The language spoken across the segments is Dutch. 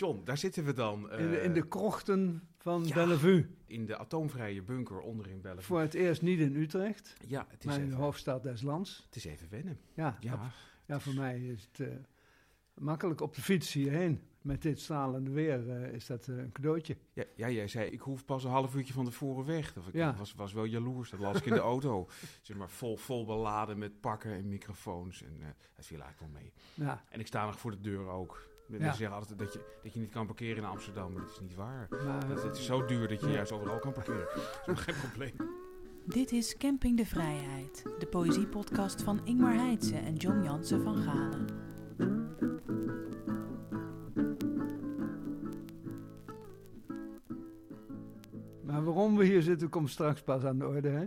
John, daar zitten we dan. in, de, in de eh, krochten van ja. Bellevue. in de atoomvrije bunker onderin Bellevue. Voor het eerst niet in Utrecht, Ja, het is, maar in de even, hoofdstad des lands. het is even wennen. Ja, Ja, ja voor mij is het eh, makkelijk op de fiets hierheen. Met dit stralende weer eh, is dat een cadeautje. Ja, ja, jij zei, ik hoef pas een half uurtje van tevoren weg. Of ik Ja. was, was wel jaloers, dat las ik in de auto. Zeg maar vol, vol beladen met pakken en microfoons. En het viel eigenlijk wel mee. Ja, En ik sta nog voor de deur ook. Mensen zeggen altijd dat je, dat je niet kan parkeren in Amsterdam, maar dat is niet waar. maar Dat, het is zo duur dat je Ja. juist overal kan parkeren. Dat is geen probleem. Dit is Camping de Vrijheid, de poëziepodcast van Ingmar Heitse en John Jansen van Galen. Maar waarom we hier zitten, komt straks pas aan de orde. Hè?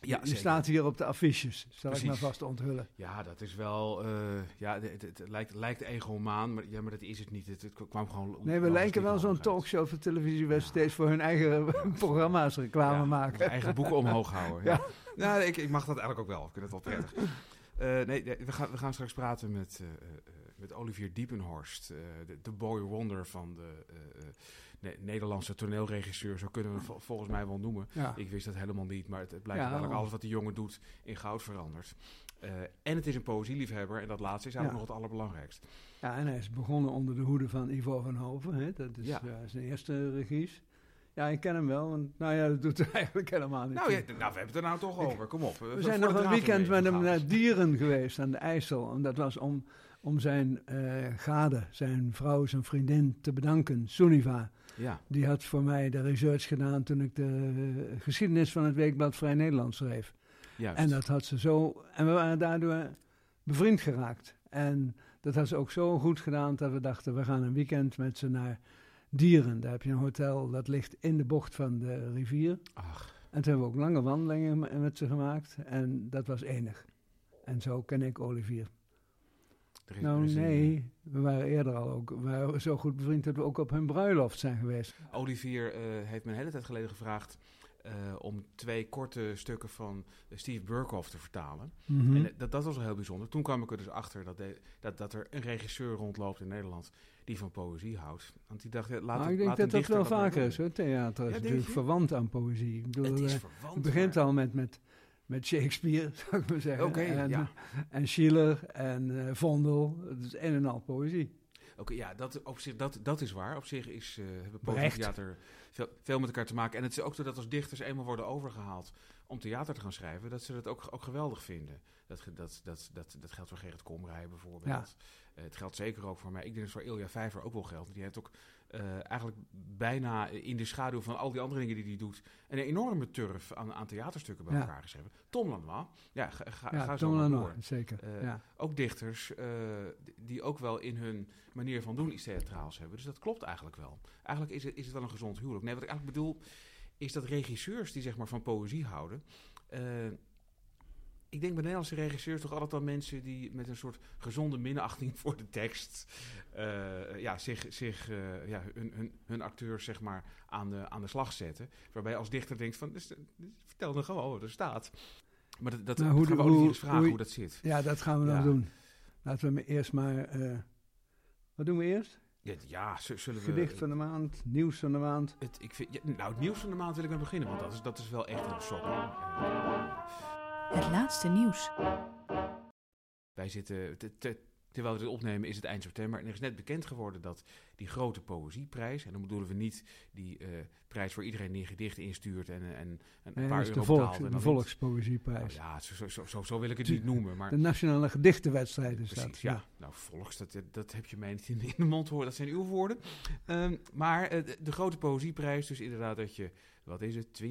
Ja, Je staat hier op de affiches, zal ik maar vast onthullen. Ja, dat is wel. eh, ja, het, het, het lijkt, lijkt egomaan, maar, ja, maar dat is het niet. Het, het kwam gewoon. Nee, we lijken wel zo'n talkshow voor televisie waar Ja. steeds voor hun eigen programma's reclame maken. Eigen boeken omhoog houden. Ja. Nou, ik, ik mag dat eigenlijk ook wel. Ik vind het wel prettig. Eh, nee, we gaan, we gaan straks praten met, eh, met Olivier Diepenhorst, de, de boy wonder van de Ne- Nederlandse toneelregisseur. Zo kunnen we volgens mij wel noemen. Ja. Ik wist dat helemaal niet, maar het, het blijkt eigenlijk alles wat die jongen doet in goud verandert. Eh, en het is een poëzieliefhebber en dat laatste is eigenlijk nog het allerbelangrijkst. ja, en hij is begonnen onder de hoede van Ivo van Hoven. Hè? Dat is Ja. zijn eerste regies. Ja, ik ken hem wel. Want, nou ja, dat doet er eigenlijk helemaal niet Nou, ja, nou, we hebben het er nou toch over. Kom op. We zijn nog een weekend met hem naar Dieren geweest aan de IJssel. En dat was om, om zijn eh, gade, zijn vrouw, zijn vriendin te bedanken, Suniva. Ja, Die had voor mij de research gedaan toen ik de eh, geschiedenis van het Weekblad Vrij Nederland schreef. juist. En dat had ze zo. En we waren daardoor bevriend geraakt. En dat had ze ook zo goed gedaan dat we dachten: we gaan een weekend met ze naar Dieren. Daar heb je een hotel dat ligt in de bocht van de rivier. Ach, En toen hebben we ook lange wandelingen me- met ze gemaakt. En dat was enig. En zo ken ik Olivier. Er Nou, nee, we waren eerder al ook. We waren zo goed bevriend dat we ook op hun bruiloft zijn geweest. Olivier eh, heeft me een hele tijd geleden gevraagd eh, om twee korte stukken van Steve Burkhoff te vertalen. Mhm. En eh, dat, dat was wel heel bijzonder. Toen kwam ik er dus achter dat, de- dat, dat er een regisseur rondloopt in Nederland die van poëzie houdt. Want die dacht, laat Maar het- ik denk dat dat wel vaker is hoor. Theater is natuurlijk verwant aan poëzie. Ik bedoel, Het is verwant. het begint maar- al met, met, met Shakespeare, zou ik maar zeggen. En, ja. en Schiller en eh, Vondel. Het is een en al poëzie. Oké, ja, dat, op zich, dat, dat is waar. Op zich is, eh hebben Brecht. poëzietheater veel, veel met elkaar te maken. En het is ook zo dat als dichters eenmaal worden overgehaald om theater te gaan schrijven, dat ze dat ook, ook geweldig vinden. Dat, dat, dat, dat, dat geldt voor Gerrit Komrij bijvoorbeeld. Eh, het geldt zeker ook voor mij. Ik denk dat het voor Ilja Vijver ook wel geldt. Die heeft ook eh, eigenlijk bijna in de schaduw van al die andere dingen die hij doet, een enorme turf aan, aan theaterstukken bij Ja. elkaar geschreven. Tom Lanois, ja, ga, ga, Ja, ga zo Tom Lanois, door. zeker. Eh, ja. Ook dichters eh, die- die ook wel in hun manier van doen iets theatraals hebben. Dus dat klopt eigenlijk wel. Eigenlijk is het, is het wel een gezond huwelijk. Nee, wat ik eigenlijk bedoel is dat regisseurs die zeg maar van poëzie houden... ik denk bij Nederlandse regisseurs toch altijd aan mensen die met een soort gezonde minachting voor de tekst... eh, ja, zich, zich eh, ja, hun, hun, hun acteurs zeg maar aan de, aan de slag zetten. Waarbij je als dichter denkt van, dus, dus vertel dan gewoon wat er staat. Maar dat, dat, Nou, dat gaan we hoe- eens vragen hoe- hoe dat zit. ja, dat gaan we dan Ja. doen. Laten we eerst maar... eh, wat doen we eerst? Ja, ja zullen we... Gedicht van de maand, nieuws van de maand. Het, ik vind, ja, nou, het nieuws van de maand wil ik mee beginnen, want dat is, dat is wel echt een shock. Eh, Het laatste nieuws. wij zitten, te- te- terwijl we dit opnemen is het eind september en er is net bekend geworden dat die grote poëzieprijs, en dan bedoelen we niet die eh, prijs waar iedereen die een gedicht instuurt en, en, en een Nee, paar euro volks, betaalt. en de. Volkspoëzieprijs. Nou ja, zo, zo, zo, zo, zo wil ik het niet noemen, maar... De nationale gedichtenwedstrijd is Precies, dat. ja. Nou, volks, dat, dat heb je mij niet in, in de mond horen, dat zijn uw woorden. Ehm, maar eh, de, de grote poëzieprijs, dus inderdaad dat je, wat is het,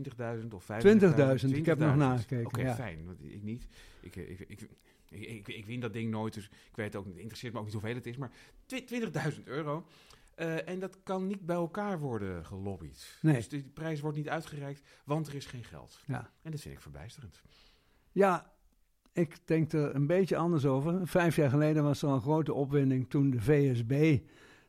20.000 of 50.000? 20.000, ik heb nog 20.000. nagekeken, Oké, ja. fijn, want ik niet. Ik, eh, ik, ik, ik, ik, win dat ding nooit, dus ik weet ook niet, het interesseert me ook niet hoeveel het is, maar twi- 20.000 euro. Eh, en dat kan niet bij elkaar worden gelobbyd. Nee. Dus die prijs wordt niet uitgereikt, want er is geen geld. Ja. En dat vind ik verbijsterend. Ja, ik denk er een beetje anders over. Vijf jaar geleden was er een grote opwinding toen de VSB,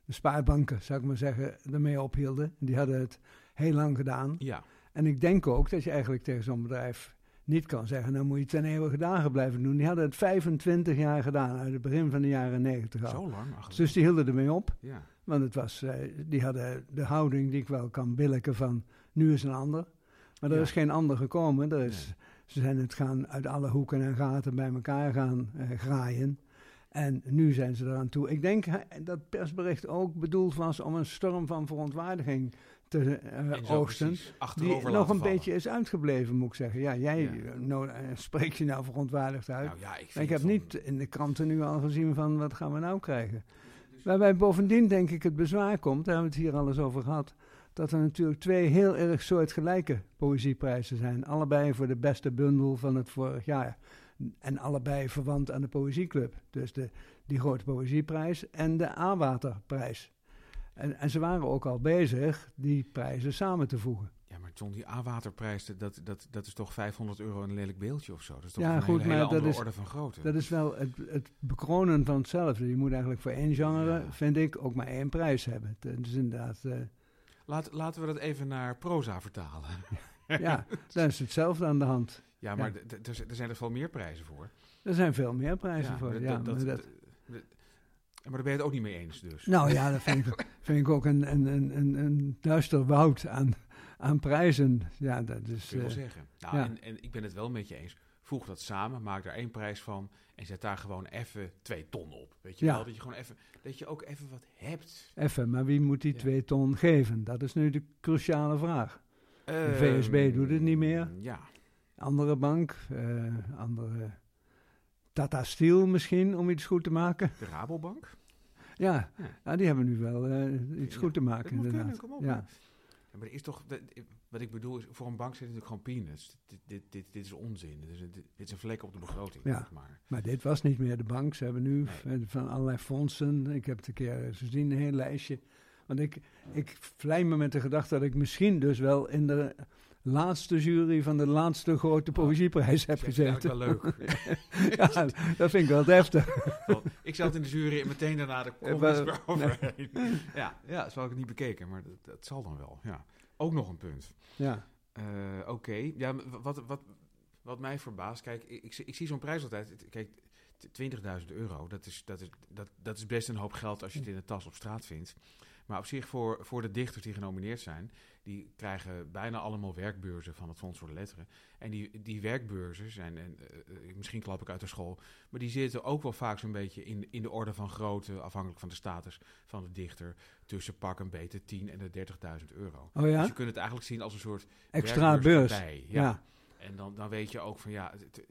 de spaarbanken, zou ik maar zeggen, ermee ophielden. Die hadden het heel lang gedaan. Ja, En ik denk ook dat je eigenlijk tegen zo'n bedrijf niet kan zeggen, dan moet je het ten eeuwige dagen blijven doen. Die hadden het 25 jaar gedaan, uit het begin van de jaren 90 al. zo lang. Dus die hielden ermee op. ja. Want het was, eh, die hadden de houding die ik wel kan billiken van nu is een ander. Maar er Ja. is geen ander gekomen. Er is, Ze zijn het gaan uit alle hoeken en gaten bij elkaar gaan eh, graaien. En nu zijn ze eraan toe. Ik denk dat persbericht ook bedoeld was om een storm van verontwaardiging te precies, Die nog een beetje is uitgebleven, moet ik zeggen. Ja, jij Ja. eh, nou, eh, spreekt je nou verontwaardigd uit. Nou ja, ik, Maar vind ik heb van- niet in de kranten nu al gezien van wat gaan we nou krijgen. Waarbij bovendien denk ik het bezwaar komt, daar hebben we het hier alles over gehad, dat er natuurlijk twee heel erg soortgelijke poëzieprijzen zijn. Allebei voor de beste bundel van het vorig jaar. En allebei verwant aan de Poëzieclub. Dus de, die grote poëzieprijs en de A-waterprijs. En, en ze waren ook al bezig die prijzen samen te voegen. Ja, maar John, die A-waterprijs, dat, dat, dat is toch 500 euro een lelijk beeldje of zo? Dat is toch Ja, een goed, hele, hele maar dat andere is- orde van grootte. Dat is wel het, het bekronen van hetzelfde. Je moet eigenlijk voor één genre, Ja. vind ik, ook maar één prijs hebben. Het is inderdaad... eh, Laat, laten we dat even naar proza vertalen. Ja, dan is hetzelfde aan de hand. Ja, maar er zijn er veel meer prijzen voor. Er zijn veel meer prijzen Ja, voor. ja, dat- dat- maar daar ben je het ook niet mee eens dus. nou ja, dat vind ik, vind ik ook een, een, een, een, een duister woud aan, aan prijzen. Ja, dat is... kun je wel eh, zeggen. Nou, ja. en, en ik ben het wel met je eens. Voeg dat samen, maak daar één prijs van en zet daar gewoon even twee ton op. Weet je Ja. wel? Dat je gewoon even, dat je ook even wat hebt. even, maar wie moet die Ja. twee ton geven? Dat is nu de cruciale vraag. Ehm, VSB doet het niet meer. Ja, Andere bank, eh, andere... Tata Steel misschien, om iets goed te maken. de Rabobank. Ja, Ja. ja die hebben nu wel eh, iets Ja, goed te maken, inderdaad. kunnen, kom op. ja. Maar er is toch, dat- wat ik bedoel is, voor een bank zit natuurlijk gewoon peanuts. Dit, dit, dit, dit is onzin. Dit is, dit, is een vlek op de begroting. Ja. zeg Maar. Maar dit was niet meer de bank. Ze hebben nu Nee. v- van allerlei fondsen. Ik heb het een keer gezien, een heel lijstje. Want ik, ik vlei me met de gedachte dat ik misschien dus wel in de laatste jury van de laatste grote poëzieprijs heb Dat is wel leuk. ja, dat vind ik wel deftig. Want ik zat in de jury en meteen daarna de Eh, comments wel- eroverheen. Ja, ja, zo had ik het niet bekeken, maar dat, dat zal dan wel. Ja. Ook nog een punt. Ja, Eh, Oké, ja, wat, wat, wat mij verbaast, kijk, ik, ik, zie- ik zie zo'n prijs altijd. Kijk, t- 20.000 euro, dat is, dat, is, dat, dat is best een hoop geld als je het in de tas op straat vindt. Maar op zich, voor, voor de dichters die genomineerd zijn, die krijgen bijna allemaal werkbeurzen van het Fonds voor de Letteren. En die, die werkbeurzen zijn, en, eh, misschien klap ik uit de school, maar die zitten ook wel vaak zo'n beetje in, in de orde van grootte, afhankelijk van de status van de dichter, tussen pak een beter 10 en de 30.000 euro. oh Dus ja? je kunt het eigenlijk zien als een soort Extra beurs. erbij, Ja. ja. En dan, dan weet je ook van ja, het-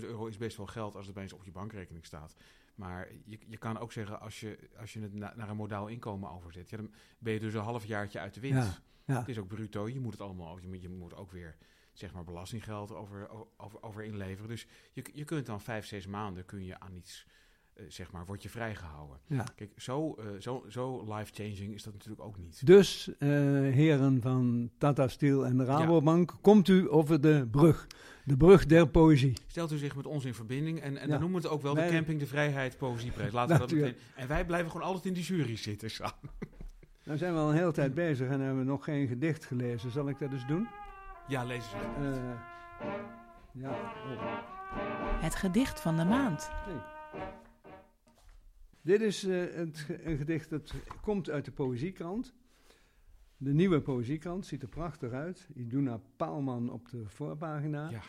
20.000 euro is best wel geld als het opeens op je bankrekening staat. Maar je, je kan ook zeggen, als je, als je het na- naar een modaal inkomen overzet, ja, dan ben je dus een half jaartje uit de wind. Ja, ja. Het is ook bruto, je moet het allemaal, je moet, je moet ook weer zeg maar belastinggeld over, over, over inleveren. Dus je, je kunt dan vijf, zes maanden kun je aan iets, eh, zeg maar, word je vrijgehouden. ja. Kijk, zo, eh, zo, zo life-changing is dat natuurlijk ook niet. Dus, eh, heren van Tata Steel en de Rabobank, komt u over de brug. De brug der poëzie. Stelt u zich met ons in verbinding en, en Ja. dan noemen we het ook wel de Camping de Vrijheid Poëzieprijs. Laten we dat meteen. En wij blijven gewoon altijd in die jury zitten samen. Nou zijn we al een hele tijd bezig en hebben we nog geen gedicht gelezen. Zal ik dat eens doen? Ja, lees eens. Eh, ja, oh. Het gedicht van de maand. Nee. Dit is eh, het, een gedicht dat komt uit de Poëziekrant. De nieuwe Poëziekrant ziet er prachtig uit. Iduna Paalman op de voorpagina. Ja.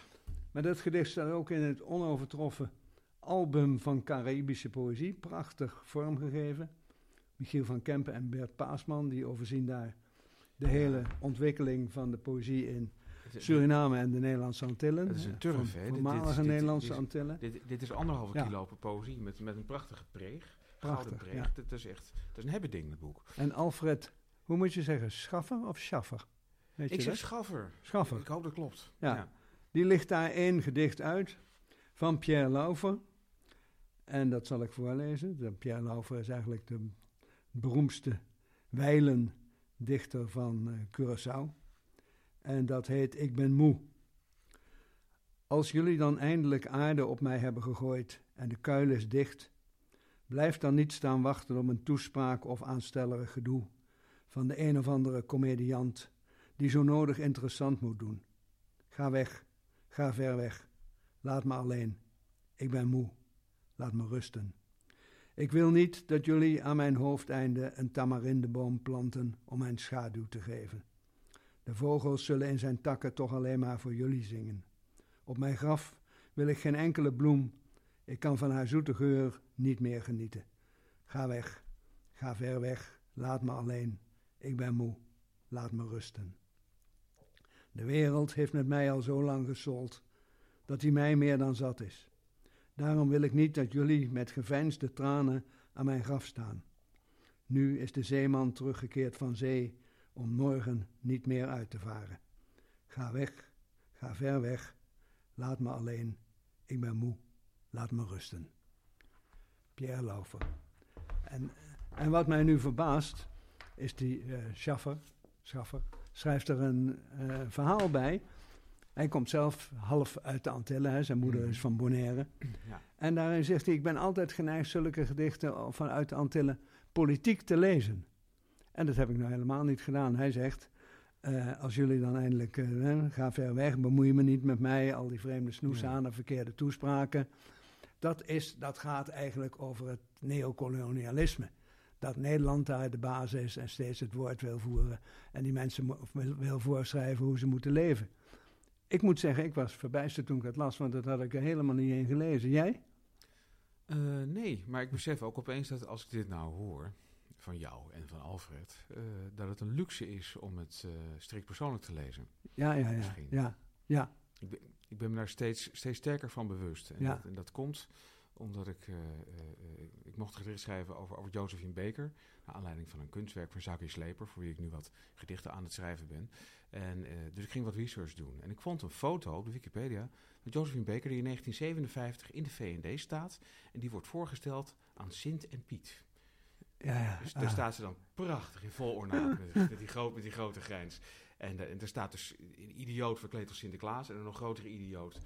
Maar dat gedicht staat ook in het onovertroffen album van Caribische Poëzie. Prachtig vormgegeven. Michiel van Kempen en Bert Paasman, die overzien daar de hele ontwikkeling van de poëzie in Suriname en de Nederlandse Antillen. Het is een turf, hè? Voormalige dit- Nederlandse dit- Antillen. Dit, dit is anderhalve Ja. kilo poëzie met, met een prachtige preeg. Gouden Prachtig, preeg. ja. Dat is echt dat is een hebben ding, dat boek. En Alfred, hoe moet je zeggen, Schaffer of Schaffer? Weet Ik je zeg dat? schaffer. Schaffer. Ik hoop dat klopt. Ja. Die ligt daar één gedicht uit van Pierre Laufer. En dat zal ik voorlezen. De Pierre Laufer is eigenlijk de beroemdste wijlendichter van eh, Curaçao. En dat heet Ik ben moe. Als jullie dan eindelijk aarde op mij hebben gegooid en de kuil is dicht, blijf dan niet staan wachten op een toespraak of aanstellerig gedoe van de een of andere comediant die zo nodig interessant moet doen. Ga weg, ga ver weg. Laat me alleen. Ik ben moe. Laat me rusten. Ik wil niet dat jullie aan mijn hoofdeinde een tamarindeboom planten om mijn schaduw te geven. De vogels zullen in zijn takken toch alleen maar voor jullie zingen. Op mijn graf wil ik geen enkele bloem. Ik kan van haar zoete geur niet meer genieten. Ga weg, ga ver weg, laat me alleen. Ik ben moe, laat me rusten. De wereld heeft met mij al zo lang gesold dat hij mij meer dan zat is. Daarom wil ik niet dat jullie met geveinsde tranen aan mijn graf staan. Nu is de zeeman teruggekeerd van zee om morgen niet meer uit te varen. Ga weg, ga ver weg, laat me alleen. Ik ben moe, laat me rusten. Pierre Laufer. En, en wat mij nu verbaast, is die uh, Schaffer, Schaffer, schrijft er een uh, verhaal bij hij komt zelf half uit de Antillen, hè. zijn moeder is van Bonaire. Ja. En daarin zegt hij, ik ben altijd geneigd zulke gedichten vanuit de Antillen politiek te lezen. En dat heb ik nou helemaal niet gedaan. Hij zegt, uh, als jullie dan eindelijk, uh, ga ver weg, bemoei me niet met mij, al die vreemde snoeshanen, verkeerde toespraken. Dat, is, dat gaat eigenlijk over het neocolonialisme. Dat Nederland daar de basis is en steeds het woord wil voeren. En die mensen wil, voorschrijven hoe ze moeten leven. Ik moet zeggen, ik was verbijsterd toen ik het las, want dat had ik er helemaal niet in gelezen. Jij? Uh, nee, maar ik besef ook opeens dat als ik dit nou hoor, van jou en van Alfred, uh, dat het een luxe is om het uh, strikt persoonlijk te lezen. Ja, ja, ja. ja, ja. Ik, ben, ik ben me daar steeds, steeds sterker van bewust. En, ja. dat, en dat komt omdat ik, ik mocht gedicht schrijven over, over Josephine Baker, naar aanleiding van een kunstwerk van Zaki Sleper, voor wie ik nu wat gedichten aan het schrijven ben. En, dus ik ging wat research doen. En ik vond een foto op de Wikipedia van Josephine Baker die in 1957 in de VND staat. En die wordt voorgesteld aan Sint en Piet. Ja, ja. Dus daar staat ze dan prachtig in vol ornaat met, met, die, groot, met die grote grijns. En, uh, en er staat dus een idioot verkleed als Sinterklaas en een nog grotere idioot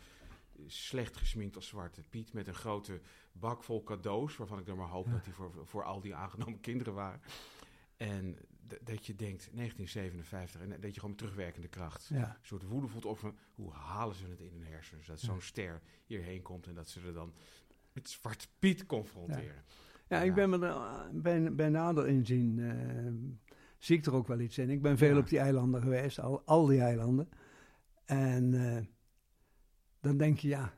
slecht gesminkt als Zwarte Piet. Met een grote bak vol cadeaus. Waarvan ik dan maar hoop dat die voor, voor al die aangenomen kinderen waren. En dat je denkt 1957 en dat je gewoon met terugwerkende kracht ja. een soort woede voelt over hoe halen ze het in hun hersens. Dat zo'n ster hierheen komt en dat ze er dan met Zwarte Piet confronteren. Ja, ik ben me er bij, bij nader inzien. Uh, zie ik er ook wel iets in. Ik ben veel op die eilanden geweest, al, al die eilanden. En uh, dan denk je, ja,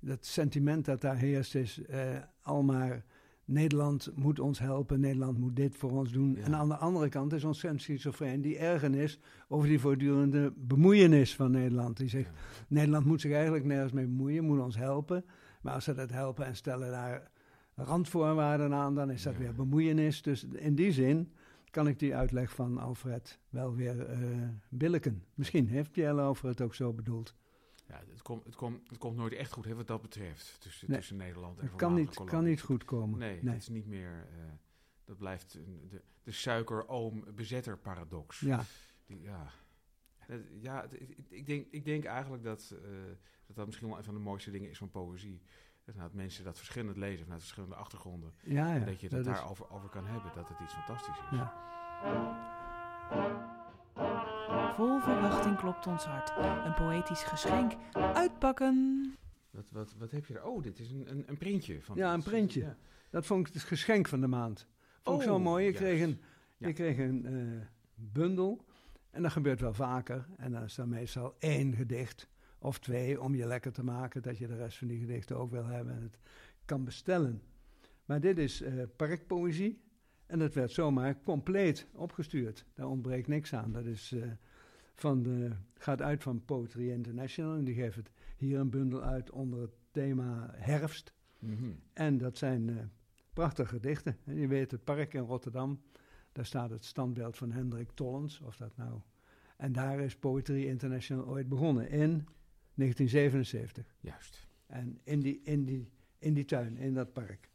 dat sentiment dat daar heerst is uh, al maar Nederland moet ons helpen, Nederland moet dit voor ons doen. En aan de andere kant is ons schizofreen die ergernis over die voortdurende bemoeienis van Nederland. Die zegt, Nederland moet zich eigenlijk nergens mee bemoeien, moet ons helpen. Maar als ze dat helpen en stellen daar randvoorwaarden aan, dan is dat weer bemoeienis. Dus in die zin kan ik die uitleg van Alfred wel weer uh, billiken. Misschien heeft Pierre Alfred het ook zo bedoeld. Ja, het, komt het, komt het komt nooit echt goed, hè, wat dat betreft, tussen, tussen Nederland en Het kan niet, kan niet goed komen. Nee, nee. het is niet meer... Uh, dat blijft de, de suikeroom-bezetter paradox. Ja. Die, ja, ja ik, denk, ik denk eigenlijk dat, uh, dat dat misschien wel een van de mooiste dingen is van poëzie. Dat, nou, dat mensen dat verschillend lezen vanuit verschillende achtergronden. Ja, ja, en dat je het daarover over kan hebben, dat het iets fantastisch is. Ja. Vol verwachting klopt ons hart. Een poëtisch geschenk. Uitpakken. Wat, wat, wat heb je er? Oh, dit is een, een, een printje. Van ja, een printje. Ja. Dat vond ik het geschenk van de maand. Vond ik zo oh, mooi. Je kreeg een, je kreeg een uh, bundel. En dat gebeurt wel vaker. En dan is dan meestal één gedicht of twee om je lekker te maken. Dat je de rest van die gedichten ook wil hebben en het kan bestellen. Maar dit is uh, parkpoëzie. En dat werd zomaar compleet opgestuurd. Daar ontbreekt niks aan. Dat is, uh, van de, gaat uit van Poetry International. En die geeft het hier een bundel uit onder het thema herfst. Mm -hmm. En dat zijn uh, prachtige gedichten. En je weet, het park in Rotterdam, daar staat het standbeeld van Hendrik Tollens. Of dat nou. En daar is Poetry International ooit begonnen in 1977. Juist. En in die, in die, in die tuin, in dat park.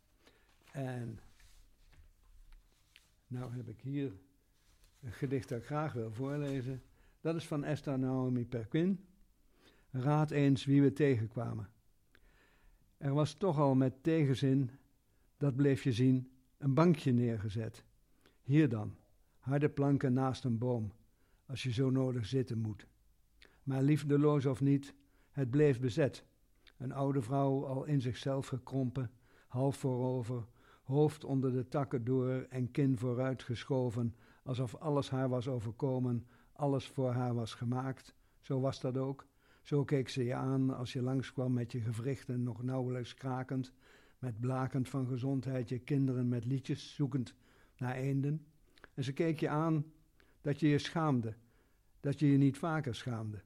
En nou heb ik hier een gedicht dat ik graag wil voorlezen. Dat is van Esther Naomi Perquin. Raad eens wie we tegenkwamen. Er was toch al met tegenzin, dat bleef je zien, een bankje neergezet. Hier dan, harde planken naast een boom, als je zo nodig zitten moet. Maar liefdeloos of niet, het bleef bezet. Een oude vrouw al in zichzelf gekrompen, half voorover, hoofd onder de takken door en kin vooruitgeschoven, alsof alles haar was overkomen, alles voor haar was gemaakt. Zo was dat ook. Zo keek ze je aan als je langskwam met je gewrichten nog nauwelijks krakend, met blakend van gezondheid je kinderen met liedjes zoekend naar eenden. En ze keek je aan dat je je schaamde, dat je je niet vaker schaamde,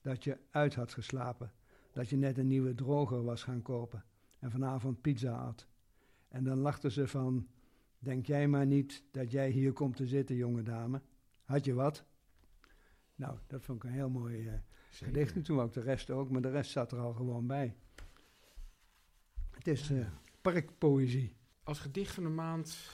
dat je uit had geslapen, dat je net een nieuwe droger was gaan kopen en vanavond pizza at. En dan lachte ze van, denk jij maar niet dat jij hier komt te zitten, jonge dame. Had je wat? Nou, dat vond ik een heel mooi uh, gedicht. En toen ook de rest ook, maar de rest zat er al gewoon bij. Het is uh, parkpoëzie. Als gedicht van de maand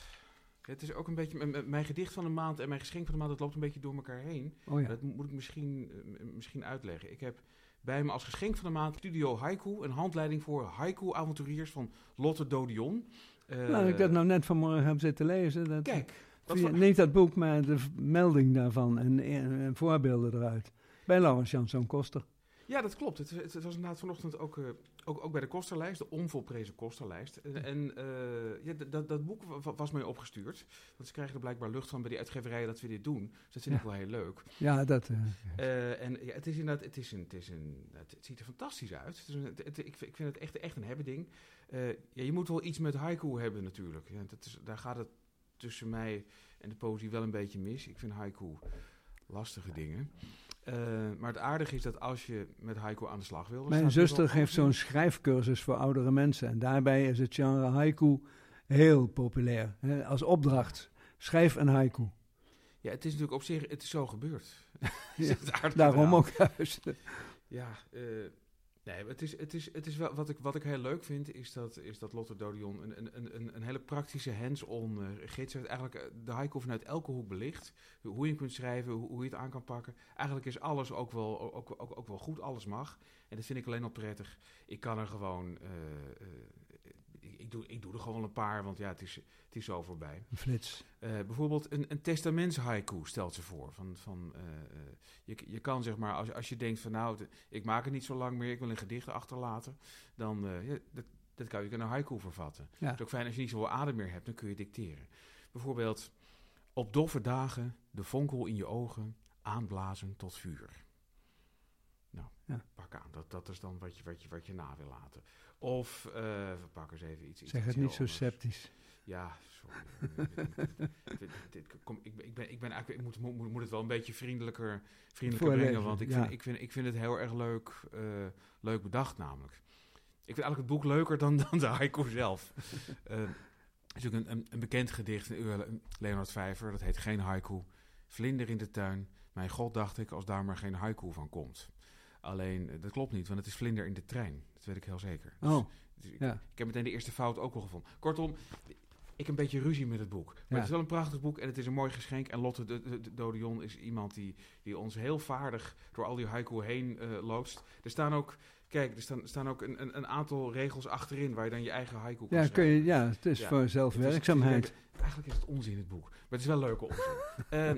het is ook een beetje. Mijn gedicht van de maand en mijn geschenk van de maand, dat loopt een beetje door elkaar heen. Oh ja. Dat moet ik misschien, uh, misschien uitleggen. Ik heb bij me als geschenk van de maand Studio Haiku, een handleiding voor haiku-avonturiers van Lotte Dodion. Uh, nou, ik dat nou net vanmorgen heb zitten lezen. Dat, kijk. Via, niet dat boek, maar de melding daarvan en, en, en voorbeelden eruit. Bij Laurens Jansson Koster. Ja, dat klopt. Het, het, het, was inderdaad vanochtend ook, uh, ook, ook bij de kosterlijst, de onvolprezen kosterlijst. En, en uh, ja, dat, dat boek was mij opgestuurd. Want ze krijgen er blijkbaar lucht van bij die uitgeverijen dat we dit doen. Dus dat vind Ja. ik wel heel leuk. Ja, dat... eh, Eh, en ja, het is inderdaad, het, is een, het, is een, het, ziet er fantastisch uit. Het is een, het- het- ik, vind- ik vind het echt, echt een hebben ding. Eh, ja, je moet wel iets met haiku hebben natuurlijk. Ja, dat is, daar gaat het tussen mij en de poëzie wel een beetje mis. Ik vind haiku lastige dingen. Eh, maar het aardige is dat als je met haiku aan de slag wil... Mijn er zuster geeft zo'n schrijfcursus voor oudere mensen. En daarbij is het genre haiku heel populair. Hè, als opdracht. Schrijf een haiku. Ja, het is natuurlijk op zich, het is zo gebeurd. Ja, Daarom ook juist. Ja, eh, nee, het is, het is, het is wel, wat, ik, wat ik heel leuk vind, is dat, is dat Lotte Dodion een, een, een- een, hele praktische hands-on eh, gids heeft. Eigenlijk eh, de haiku vanuit elke hoek belicht. Hoe je hem kunt schrijven, hoe, je het aan kan pakken. Eigenlijk is alles ook wel, ook, ook, ook wel goed, alles mag. En dat vind ik alleen al prettig. Ik kan er gewoon, eh, ik, doe, ik doe er gewoon een paar, want ja, het is, het is zo voorbij. Een flits. Eh, bijvoorbeeld een, een testaments-haiku stelt ze voor. Van, van, eh, eh, je, je kan zeg maar, als, als je denkt van nou, ik maak het niet zo lang meer, ik wil een gedicht achterlaten, dan uh, ja, dat, dat kan je in een haiku vervatten. Ja. Het is ook fijn als je niet zoveel adem meer hebt, dan kun je dicteren. Bijvoorbeeld, op doffe dagen, de vonkel in je ogen, aanblazen tot vuur. Ja. pak aan. Dat, dat is dan wat je, wat, je, wat je na wil laten. Of, uh, we pakken eens even iets. iets Zeg het niet zo sceptisch. Ja, sorry. Dit- dit- kom, ik, ben- ik, ben, ik ben eigenlijk, ik moet, moet, moet het wel een beetje vriendelijker, vriendelijker brengen, want ik, ja. vind, ik, vind, ik vind het heel erg leuk, eh, leuk bedacht namelijk. Ik vind eigenlijk het boek leuker dan, dan de haiku zelf. Eh, er is ook een, een, een bekend gedicht, Leonard Vijver, dat heet Geen haiku. Vlinder in de tuin. Mijn god, dacht ik, als daar maar geen haiku van komt. Alleen, eh, dat klopt niet, want het is vlinder in de trein. Dat weet ik heel zeker. Dus- Oh, dus ik, ja. ik heb meteen de eerste fout ook wel gevonden. Kortom, ik heb een beetje ruzie met het boek. Maar Ja. het is wel een prachtig boek en het is een mooi geschenk. En Lotte de, de, de Dodion is iemand die, die ons heel vaardig door al die haiku heen eh, loodst. Er staan ook, kijk, er staan, staan ook een, een, een aantal regels achterin waar je dan je eigen haiku kan Ja, kun je, ja, het is Ja, voor zelfwerkzaamheid. eigenlijk is het onzin het boek. Maar het is wel leuke onzin. Eh,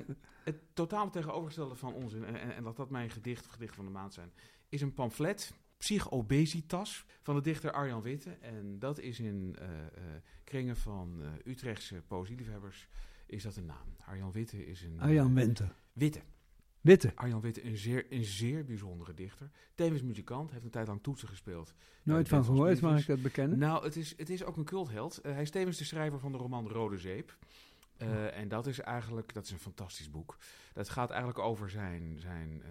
het totaal tegenovergestelde van onzin, en, en, en dat dat mijn gedicht of gedicht van de maand zijn, is een pamflet, Psychobesitas, van de dichter Arjan Witte. En dat is in eh, eh, kringen van eh, Utrechtse poëzieliefhebbers, is dat een naam. Arjan Witte is een... Arjan Winter. Witte. Witte. Arjan Witte, een zeer, een zeer bijzondere dichter. Tevens muzikant, heeft een tijd lang toetsen gespeeld. Nooit van gehoord, mag ik dat bekennen? Nou, het is, het is ook een cultheld. Hij is tevens de schrijver van de roman Rode Zeep. Eh. En dat is eigenlijk, dat is een fantastisch boek. Dat gaat eigenlijk over zijn, zijn, eh,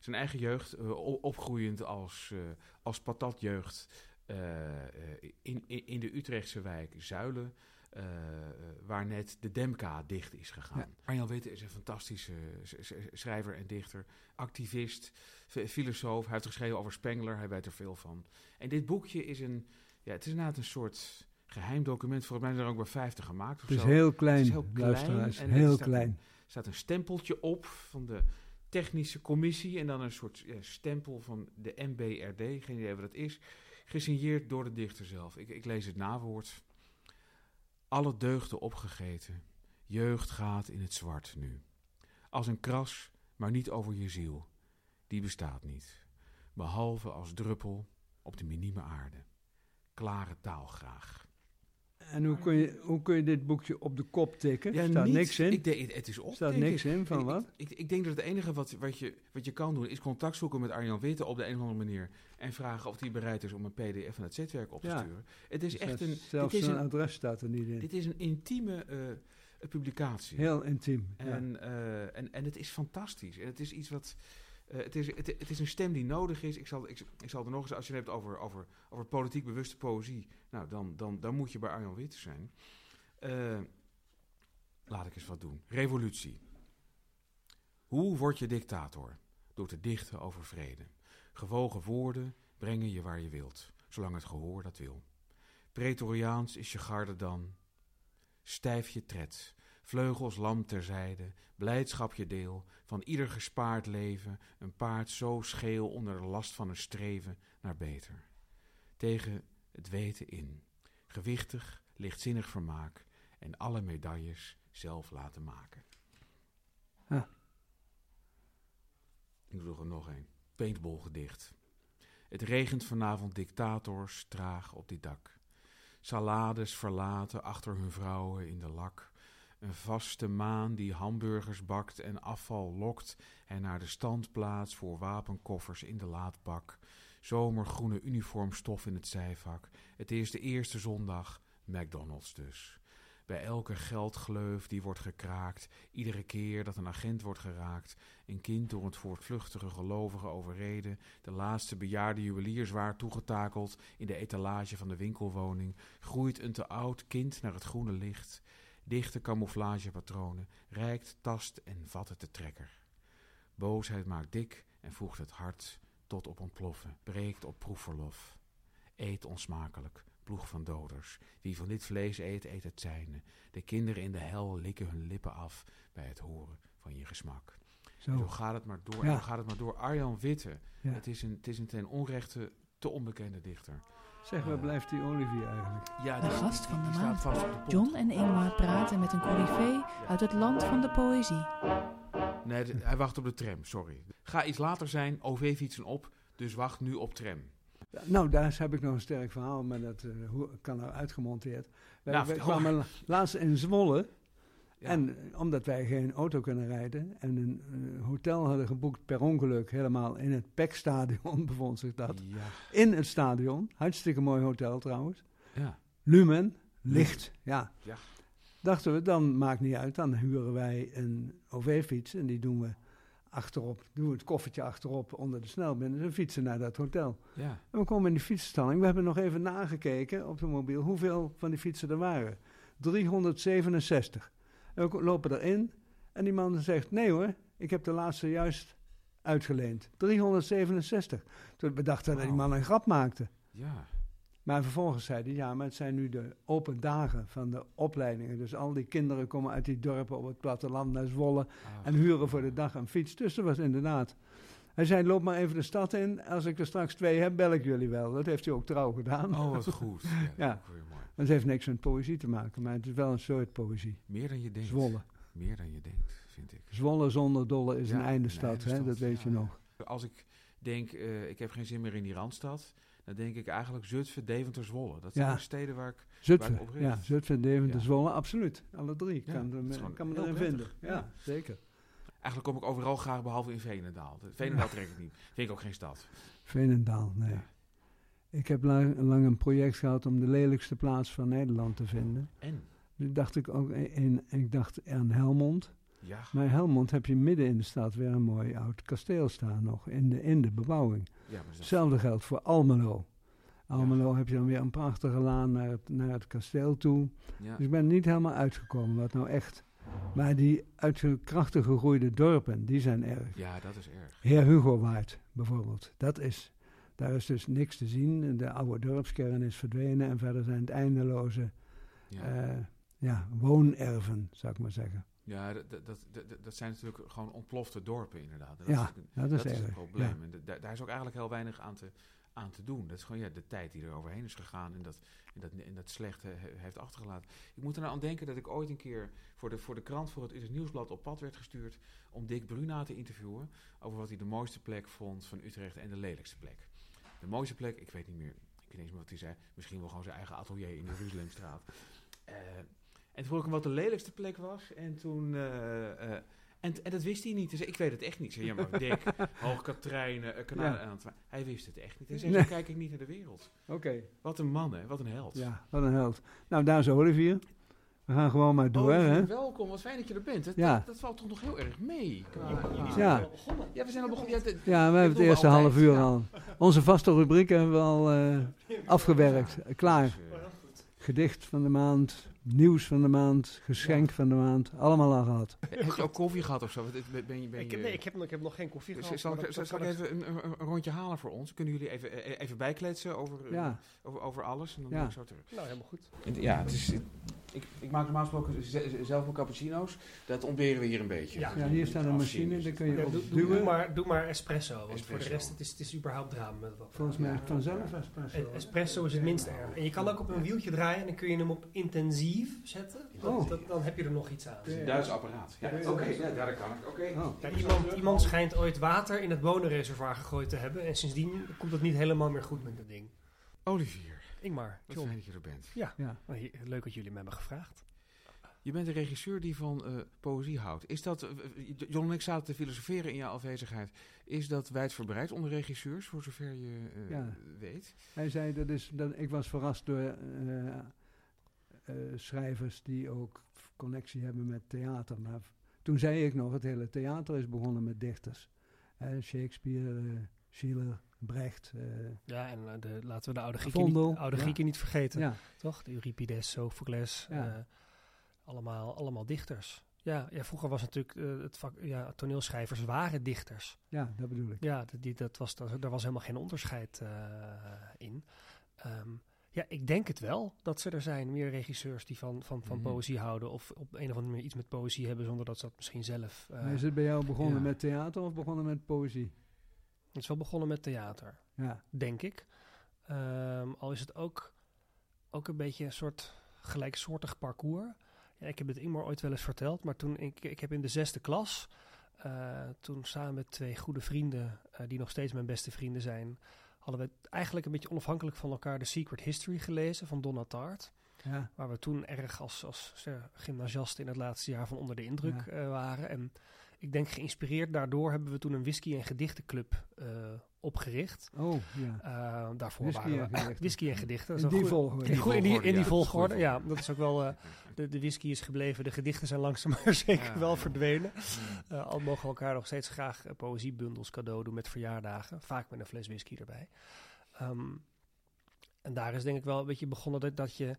zijn eigen jeugd, eh, opgroeiend als, als patatjeugd in, in, de Utrechtse wijk Zuilen. waar net de Demka dicht is gegaan. Ja. Arjan Witte is een fantastische schrijver en dichter, activist, filosoof. Hij heeft geschreven over Spengler, hij weet er veel van. En dit boekje is een, ja, het is inderdaad een soort geheim document. Volgens mij zijn er ook bij 50 gemaakt. Of Het is zo. heel klein, Het is heel klein luisteraars. en Heel staat klein. Er staat een stempeltje op van de technische commissie en dan een soort ja, stempel van de MBRD, geen idee wat dat is, gesigneerd door de dichter zelf. Ik, ik lees het nawoord. Alle deugden opgegeten, jeugd gaat in het zwart nu. Als een kras, maar niet over je ziel. Die bestaat niet. Behalve als druppel op de minieme aarde. Klare taal graag. En hoe kun, je, hoe kun je dit boekje op de kop tikken? Ja, staat niet- niks in. Ik denk, het is op. staat niks ik. in van Ik- wat? Ik, ik denk dat het enige wat, wat, je, wat je kan doen is contact zoeken met Arjan Witte op de een of andere manier. En vragen of hij bereid is om een PDF van het zetwerk op te Ja. sturen. Het is Dus echt een, Zelfs een, adres staat er niet in. dit is een intieme eh, publicatie. Heel intiem. ja. En, eh, en, en het is fantastisch. En het is iets wat. Eh, het, is, het, is een stem die nodig is. Ik zal, ik zal er nog eens, als je het hebt over, over, over politiek bewuste poëzie, nou, dan, dan, dan moet je bij Arjan Witte zijn. Eh, laat ik eens wat doen. Revolutie. Hoe word je dictator? Door te dichten over vrede. Gewogen woorden brengen je waar je wilt, zolang het gehoor dat wil. Pretoriaans is je garde dan. Stijf je tred, vleugels lam terzijde, blijdschap je deel, van ieder gespaard leven, een paard zo scheel onder de last van een streven naar beter. Tegen het weten in, gewichtig, lichtzinnig vermaak en alle medailles zelf laten maken. Ik doe er nog een. Paintball gedicht. Het regent vanavond dictators traag op dit dak. Salades verlaten achter hun vrouwen in de lak. Een vaste maan die hamburgers bakt en afval lokt en naar de standplaats voor wapenkoffers in de laadbak. Zomergroene uniformstof in het zijvak. Het is de eerste zondag, McDonald's dus. Bij elke geldgleuf die wordt gekraakt, iedere keer dat een agent wordt geraakt, een kind door het voortvluchtige gelovige overreden, de laatste bejaarde juwelier zwaar toegetakeld in de etalage van de winkelwoning, groeit een te oud kind naar het groene licht, dichte camouflagepatronen, reikt, tast en vat het de trekker. Boosheid maakt dik en voegt het hart tot op ontploffen, breekt op proefverlof. Eet onsmakelijk, ploeg van doders. Wie van dit vlees eet, eet het zijne. De kinderen in de hel likken hun lippen af bij het horen van je gesmak. Zo Zo. gaat het maar door. Ja. En zo gaat het maar door. Arjan Witte. Ja. Het, is een, het is een ten onrechte te onbekende dichter. Zeg, waar blijft die Olivier eigenlijk? Ja, De gast van de maand. vast op de pot. John en Ingmar praten met een coryfee uit het land van de poëzie. Nee, de- hij wacht op de tram, sorry. Ga iets later zijn, OV-fietsen op, dus wacht nu op tram. Nou, daar heb ik nog een sterk verhaal, maar dat eh, hoe, kan er uitgemonteerd. Wij, Nou, wij kwamen la- laatst in Zwolle. Ja. En eh, omdat wij geen auto kunnen rijden en een eh, hotel hadden geboekt per ongeluk, helemaal in het PEC-stadion bevond zich dat. Ja, In het stadion, hartstikke mooi hotel trouwens. ja. Lumen, licht, ja. Ja. Dachten we, dan maakt niet uit, dan huren wij een OV-fiets en die doen we achterop, doen we het koffertje achterop onder de snelbinnen en fietsen naar dat hotel. ja. En we komen in die fietsenstalling. We hebben nog even nagekeken op de mobiel hoeveel van die fietsen er waren. 367. En we lopen erin en die man zegt: Nee hoor, ik heb de laatste juist uitgeleend. 367. Toen we dachten dat die man een grap maakte. ja. Maar vervolgens zei hij: Ja, maar het zijn nu de open dagen van de opleidingen. Dus al die kinderen komen uit die dorpen op het platteland naar Zwolle Ah, en huren voor de dag een fiets. Dus dat was inderdaad. Hij zei, loop maar even de stad in. Als ik er straks twee heb, bel ik jullie wel. Dat heeft hij ook trouw gedaan. Oh, wat goed. Ja, dat Ja. mooi. Het heeft niks met poëzie te maken, maar het is wel een soort poëzie. Meer dan je denkt. Zwolle. Meer dan je denkt, vind ik. Zwolle zonder dolle is Ja, een einde stad, hè? dat weet ja, je nog. Als ik denk, eh, ik heb geen zin meer in die Randstad, dan denk ik eigenlijk Zutphen, Deventer, Zwolle. Dat zijn de steden waar ik... Zutphen, Waar ik op ja, Zutphen, Deventer. Zwolle, absoluut. Alle drie, kan, er, kan me erin vinden. Ja. zeker. Eigenlijk kom ik overal graag, behalve in Veenendaal. De- Veenendaal trek ik niet. Vind ik ook geen stad. Veenendaal, nee. Ja. Ik heb lang, lang een project gehad om de lelijkste plaats van Nederland te vinden. En? Nu dacht ik ook in, ik dacht aan Helmond. Ja. Maar Helmond heb je midden in de stad weer een mooi oud kasteel staan nog, in de, in de bebouwing. ja maar Hetzelfde geldt voor Almelo. Almelo heb je dan weer een prachtige laan naar het, naar het kasteel toe. ja. Dus ik ben niet helemaal uitgekomen wat nou echt. Maar die uit de krachtig gegroeide dorpen, die zijn erg. ja, dat is erg. Heer Hugo Waard bijvoorbeeld, dat is, daar is dus niks te zien. De oude dorpskern is verdwenen en verder zijn het eindeloze Ja. eh, ja, woonerven, zou ik maar zeggen. Ja, dat, dat, dat, dat- dat zijn natuurlijk gewoon ontplofte dorpen inderdaad. En Ja, dat is, dat, dat is erg. het probleem. ja. En daar is ook eigenlijk heel weinig aan te, aan te doen. Dat is gewoon ja, de tijd die er overheen is gegaan en dat, en dat, en dat slechte he- heeft achtergelaten. Ik moet er nou aan denken dat ik ooit een keer voor de, voor de krant, voor het Utrecht Nieuwsblad, op pad werd gestuurd om Dick Bruna te interviewen over wat hij de mooiste plek vond van Utrecht en de lelijkste plek. De mooiste plek, ik weet niet meer, ik weet niet eens meer wat hij zei. Misschien wel gewoon zijn eigen atelier in de Jeruzalemstraat. Eh, en toen vroeg ik hem wat de lelijkste plek was. En toen... eh, eh, en, en dat wist hij niet. Hij zei, ik weet het echt niet. Zei, ja, maar Dick, Hoog Katrijnen, uh, Kanaal. Ja. Hij wist het echt niet. Hij zei, Nee. zo kijk ik niet naar de wereld. Oké. Wat een man, hè. Wat een held. Ja, wat een held. Nou, daar is Olivier. We gaan gewoon maar door, Olivier, hè? welkom. Wat fijn dat je er bent. Dat, Ja. dat, dat valt toch nog heel erg mee. qua- Ja. Ja, we zijn al begonnen. Ja, de- Ja, we hebben het eerste altijd, half uur ja. al. Onze vaste rubriek hebben we al eh, afgewerkt. Ja. Klaar. Dus, Gedicht van de maand, nieuws van de maand, geschenk van de maand. Allemaal al gehad. heb je ook koffie gehad of zo? Ben, ben Ik, je, heb, nee, ik, heb, nog- ik heb nog geen koffie Dus gehad. zal, ik, zal, ik even een, rondje halen voor ons? Kunnen jullie even, eh, even bijkletsen over, eh, Ja, over, over alles? En dan Ja. ben ik zo terug. Nou, helemaal goed. Ja, het is, ik, ik maak normaal gesproken ze- zelf mijn cappuccino's. Dat ontberen we hier een beetje. Ja. ja hier staat een machine, daar kun je Ja, op doe, maar, doe maar espresso, want voor de rest het is het is überhaupt drama met wat. Volgens mij vanzelf espresso. Espresso is het minst erg. En je kan ook op een wieltje draaien en dan kun je hem op intensief zetten. Oh. Dat, dan heb je er nog iets aan. Een Duits apparaat. Ja, Ja. oké, ja, ja, dat kan ik. Oké. Oh. Ja, iemand, iemand schijnt ooit water in het bonenreservoir gegooid te hebben. En sindsdien komt het niet helemaal meer goed met dat ding. Olivier, Ingmar, wat John. fijn dat je er bent. Ja. Nou, hier- Leuk dat jullie me hebben gevraagd. Je bent een regisseur die van eh, poëzie houdt. Is dat, eh, John en ik zaten te filosoferen in jouw afwezigheid. Is dat wijdverbreid onder regisseurs, voor zover je eh, Ja. weet? Hij zei, dat is, dat, ik was verrast door eh, eh, schrijvers die ook connectie hebben met theater. Maar toen zei ik nog, het hele theater is begonnen met dichters. Eh, Shakespeare, eh, Schiller, Brecht. eh, Ja, en eh, de, laten we de oude Grieken, Vondel, niet, oude ja. Grieken niet vergeten. ja, Toch? De Euripides, Sophocles. Ja. eh, allemaal, allemaal dichters. Ja, ja, vroeger was natuurlijk het vak, ja, toneelschrijvers waren dichters. ja, dat bedoel ik. Ja, die, dat was, dat, daar was helemaal geen onderscheid in. Ehm, ja, ik denk het wel dat ze er zijn. Meer regisseurs die van, van, van Mhm. poëzie houden. Of op een of andere manier iets met poëzie hebben zonder dat ze dat misschien zelf... Maar is het bij jou begonnen ja. met theater of begonnen met poëzie? Het is wel begonnen met theater. Ja, denk ik. Ehm, al is het ook, ook een beetje een soort gelijksoortig parcours. Ja, ik heb het Ingmar ooit wel eens verteld, maar toen ik, ik heb in de zesde klas, eh, toen samen met twee goede vrienden, eh, die nog steeds mijn beste vrienden zijn, hadden we eigenlijk een beetje onafhankelijk van elkaar de Secret History gelezen van Donna Tartt. ja, Waar we toen erg als, als eh, gymnasiasten in het laatste jaar van onder de indruk Ja. waren. En ik denk geïnspireerd daardoor hebben we toen een whisky- en gedichtenclub eh, opgericht. oh ja. Uh, daarvoor Whisky waren en we whisky en gedichten. In die goeie- volgorde. In, die, in die, in die ja. volgorde, ja. Dat is ook wel... eh, de, de whisky is gebleven, de gedichten zijn langzaam maar zeker Ja, wel ja. verdwenen. Eh, al mogen we elkaar nog steeds graag eh, poëziebundels cadeau doen met verjaardagen. Vaak met een fles whisky erbij. Ehm, en daar is denk ik wel een beetje begonnen dat, dat je...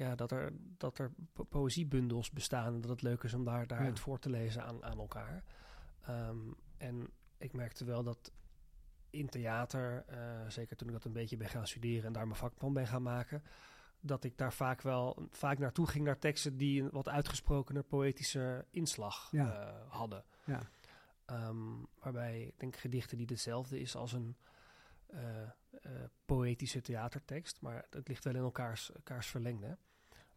Ja, dat er, dat er po- poëziebundels bestaan en dat het leuk is om daar, daaruit Ja. voor te lezen aan, aan elkaar. Ehm, en ik merkte wel dat in theater, eh, zeker toen ik dat een beetje ben gaan studeren en daar mijn vak van ben gaan maken, dat ik daar vaak wel vaak naartoe ging naar teksten die een wat uitgesprokener poëtische inslag Ja. eh, hadden. Ja. Ehm, waarbij ik denk gedichten die hetzelfde is als een eh, poëtische theatertekst, maar het ligt wel in elkaars, elkaars verlengde.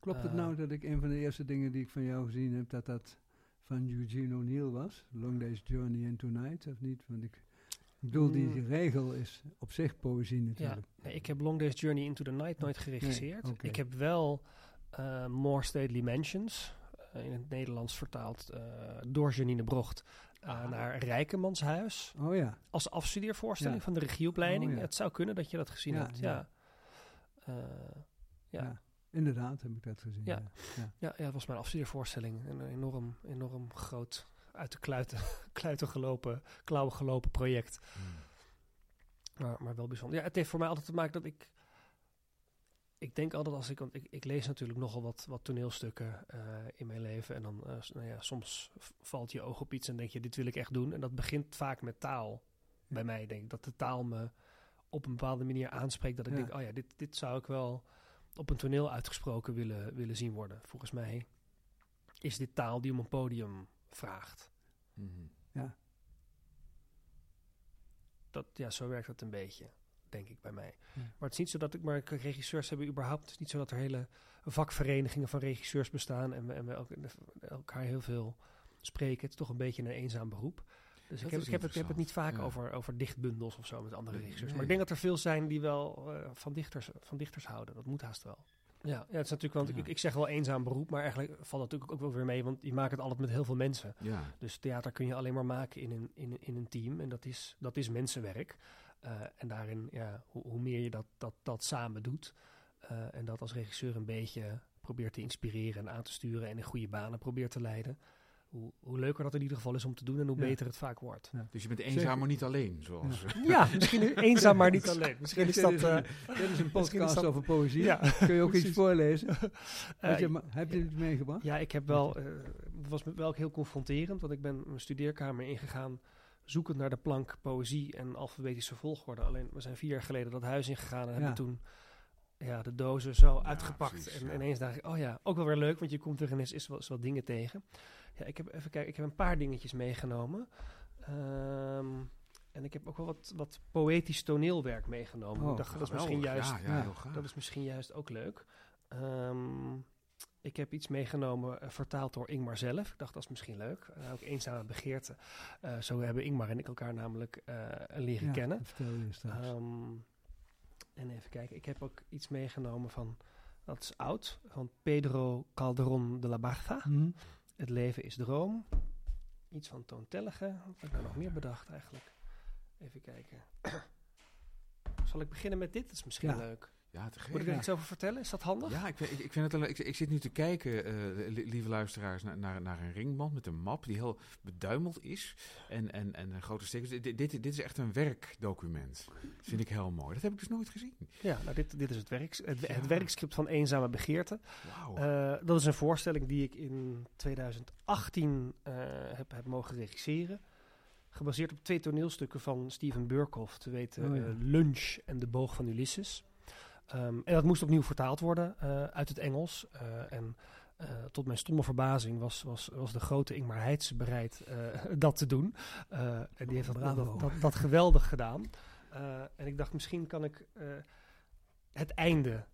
Klopt het Eh, nou dat ik een van de eerste dingen die ik van jou gezien heb, dat dat van Eugene O'Neill was? Long Day's Journey into Night, of niet? Want ik, ik bedoel, die Mm. regel is op zich poëzie Ja, natuurlijk. nee, ik heb Long Day's Journey into the Night nooit geregisseerd. Ik heb wel eh, More Stately Mansions, eh, in het Nederlands vertaald door Janine Brocht, Ah. naar Rijkemanshuis. Oh ja, Als afstudeervoorstelling Ja. van de regieopleiding. Oh, ja. Het zou kunnen dat je dat gezien hebt. ja. Ja. Ja. Inderdaad heb ik dat gezien. Ja. ja. Ja, ja, het was mijn afstudeervoorstelling. Een enorm, enorm groot, uit de kluiten, kluiten gelopen, klauwen gelopen project. Maar, maar wel bijzonder. Ja, het heeft voor mij altijd te maken dat ik... Ik denk altijd als ik... Want ik, ik lees natuurlijk nogal wat, wat toneelstukken eh, in mijn leven. En dan, eh, nou ja, soms valt je oog op iets en denk je, dit wil ik echt doen. En dat begint vaak met taal. Bij mij denk ik dat de taal me op een bepaalde manier aanspreekt. Dat ik Ja. denk, oh ja, dit, dit zou ik wel op een toneel uitgesproken willen, willen zien worden. Volgens mij is dit taal die om een podium vraagt. Mhm. Dat, ja, zo werkt het een beetje, denk ik bij mij. Ja. Maar het is niet zo dat ik, maar regisseurs hebben überhaupt, het is niet zo dat er hele vakverenigingen van regisseurs bestaan en we, en we elk- elkaar heel veel spreken. Het is toch een beetje een eenzaam beroep. Dus ik heb, ik, heb het, ik heb het niet vaak ja. over, over dichtbundels of zo met andere Nee, regisseurs. nee. Maar ik denk dat er veel zijn die wel eh, van, dichters, van dichters houden. Dat moet haast wel. Ja, ja het is natuurlijk, want Ja. ik, ik zeg wel eenzaam beroep, maar eigenlijk valt dat natuurlijk ook wel weer mee, want je maakt het altijd met heel veel mensen. Ja, Dus theater kun je alleen maar maken in een, in, in een team. En dat is, dat is mensenwerk. Eh, en daarin, ja, hoe, hoe meer je dat, dat, dat samen doet. eh, en dat als regisseur een beetje probeert te inspireren en aan te sturen. En in goede banen probeert te leiden. Hoe, hoe leuker dat in ieder geval is om te doen en hoe Ja. beter het vaak wordt. dus je bent eenzaam, maar niet alleen. Zoals, eh, Ja, misschien eenzaam, maar niet alleen. Misschien is dat... dit, eh, is, dit is een podcast dat- over poëzie. ja, Kun je ook iets voorlezen? Eh, je, heb je het meegebracht? Ja, ik heb wel, eh, het was me wel ook heel confronterend, want ik ben mijn studeerkamer ingegaan, zoekend naar de plank poëzie en alfabetische volgorde. Alleen, we zijn vier jaar geleden dat huis ingegaan en Ja. hebben toen ja, de dozen zo Ja, uitgepakt. precies, en ja. ineens dacht ik, oh ja, ook wel weer leuk, want je komt er ineens is wel, is wel dingen tegen. Ja, ik heb even kijken, ik heb een paar dingetjes meegenomen. Ehm, en ik heb ook wel wat, wat poëtisch toneelwerk meegenomen. Oh, ik dacht, dat is misschien juist Ja, dat is misschien juist ook leuk. Ehm, ik heb iets meegenomen, eh, vertaald door Ingmar zelf. Ik dacht, dat is misschien leuk. Eh, ook eenzame begeerte. Eh, zo hebben Ingmar en ik elkaar namelijk leren kennen. vertel je straks. Ehm, en even kijken, ik heb ook iets meegenomen van, dat is oud, van Pedro Calderón de la Barca. Hm? Het leven is droom. Iets van Toon Tellige. Wat heb ik nou nog meer bedacht eigenlijk? Even kijken. Zal ik beginnen met dit? Dat is misschien Ja. leuk. Ja, te gek. Moet ik er iets over vertellen? Is dat handig? Ja, ik, vind- ik, ik, vind het, ik, ik zit nu te kijken, eh, li- lieve luisteraars, naar, naar, naar een ringband met een map die heel beduimeld is. En, en, en een grote stickers. Dit, dit, dit is echt een werkdocument. Dat vind ik heel mooi. Dat heb ik dus nooit gezien. Ja, nou dit, dit is het, werk, het, Ja. het werkscript van Eenzame Begeerte. Wauw. Eh, dat is een voorstelling die ik in 2018 eh, heb, heb mogen regisseren. Gebaseerd op twee toneelstukken van Steven Burkhoff, te weten Oh ja. Lunch en De Boog van Ulysses. Ehm, en dat moest opnieuw vertaald worden eh, uit het Engels. Eh, en eh, tot mijn stomme verbazing was, was, was de grote Ingmar Heitse bereid dat te doen. En die heeft dat, dat, dat, dat geweldig gedaan. En ik dacht, misschien kan ik het einde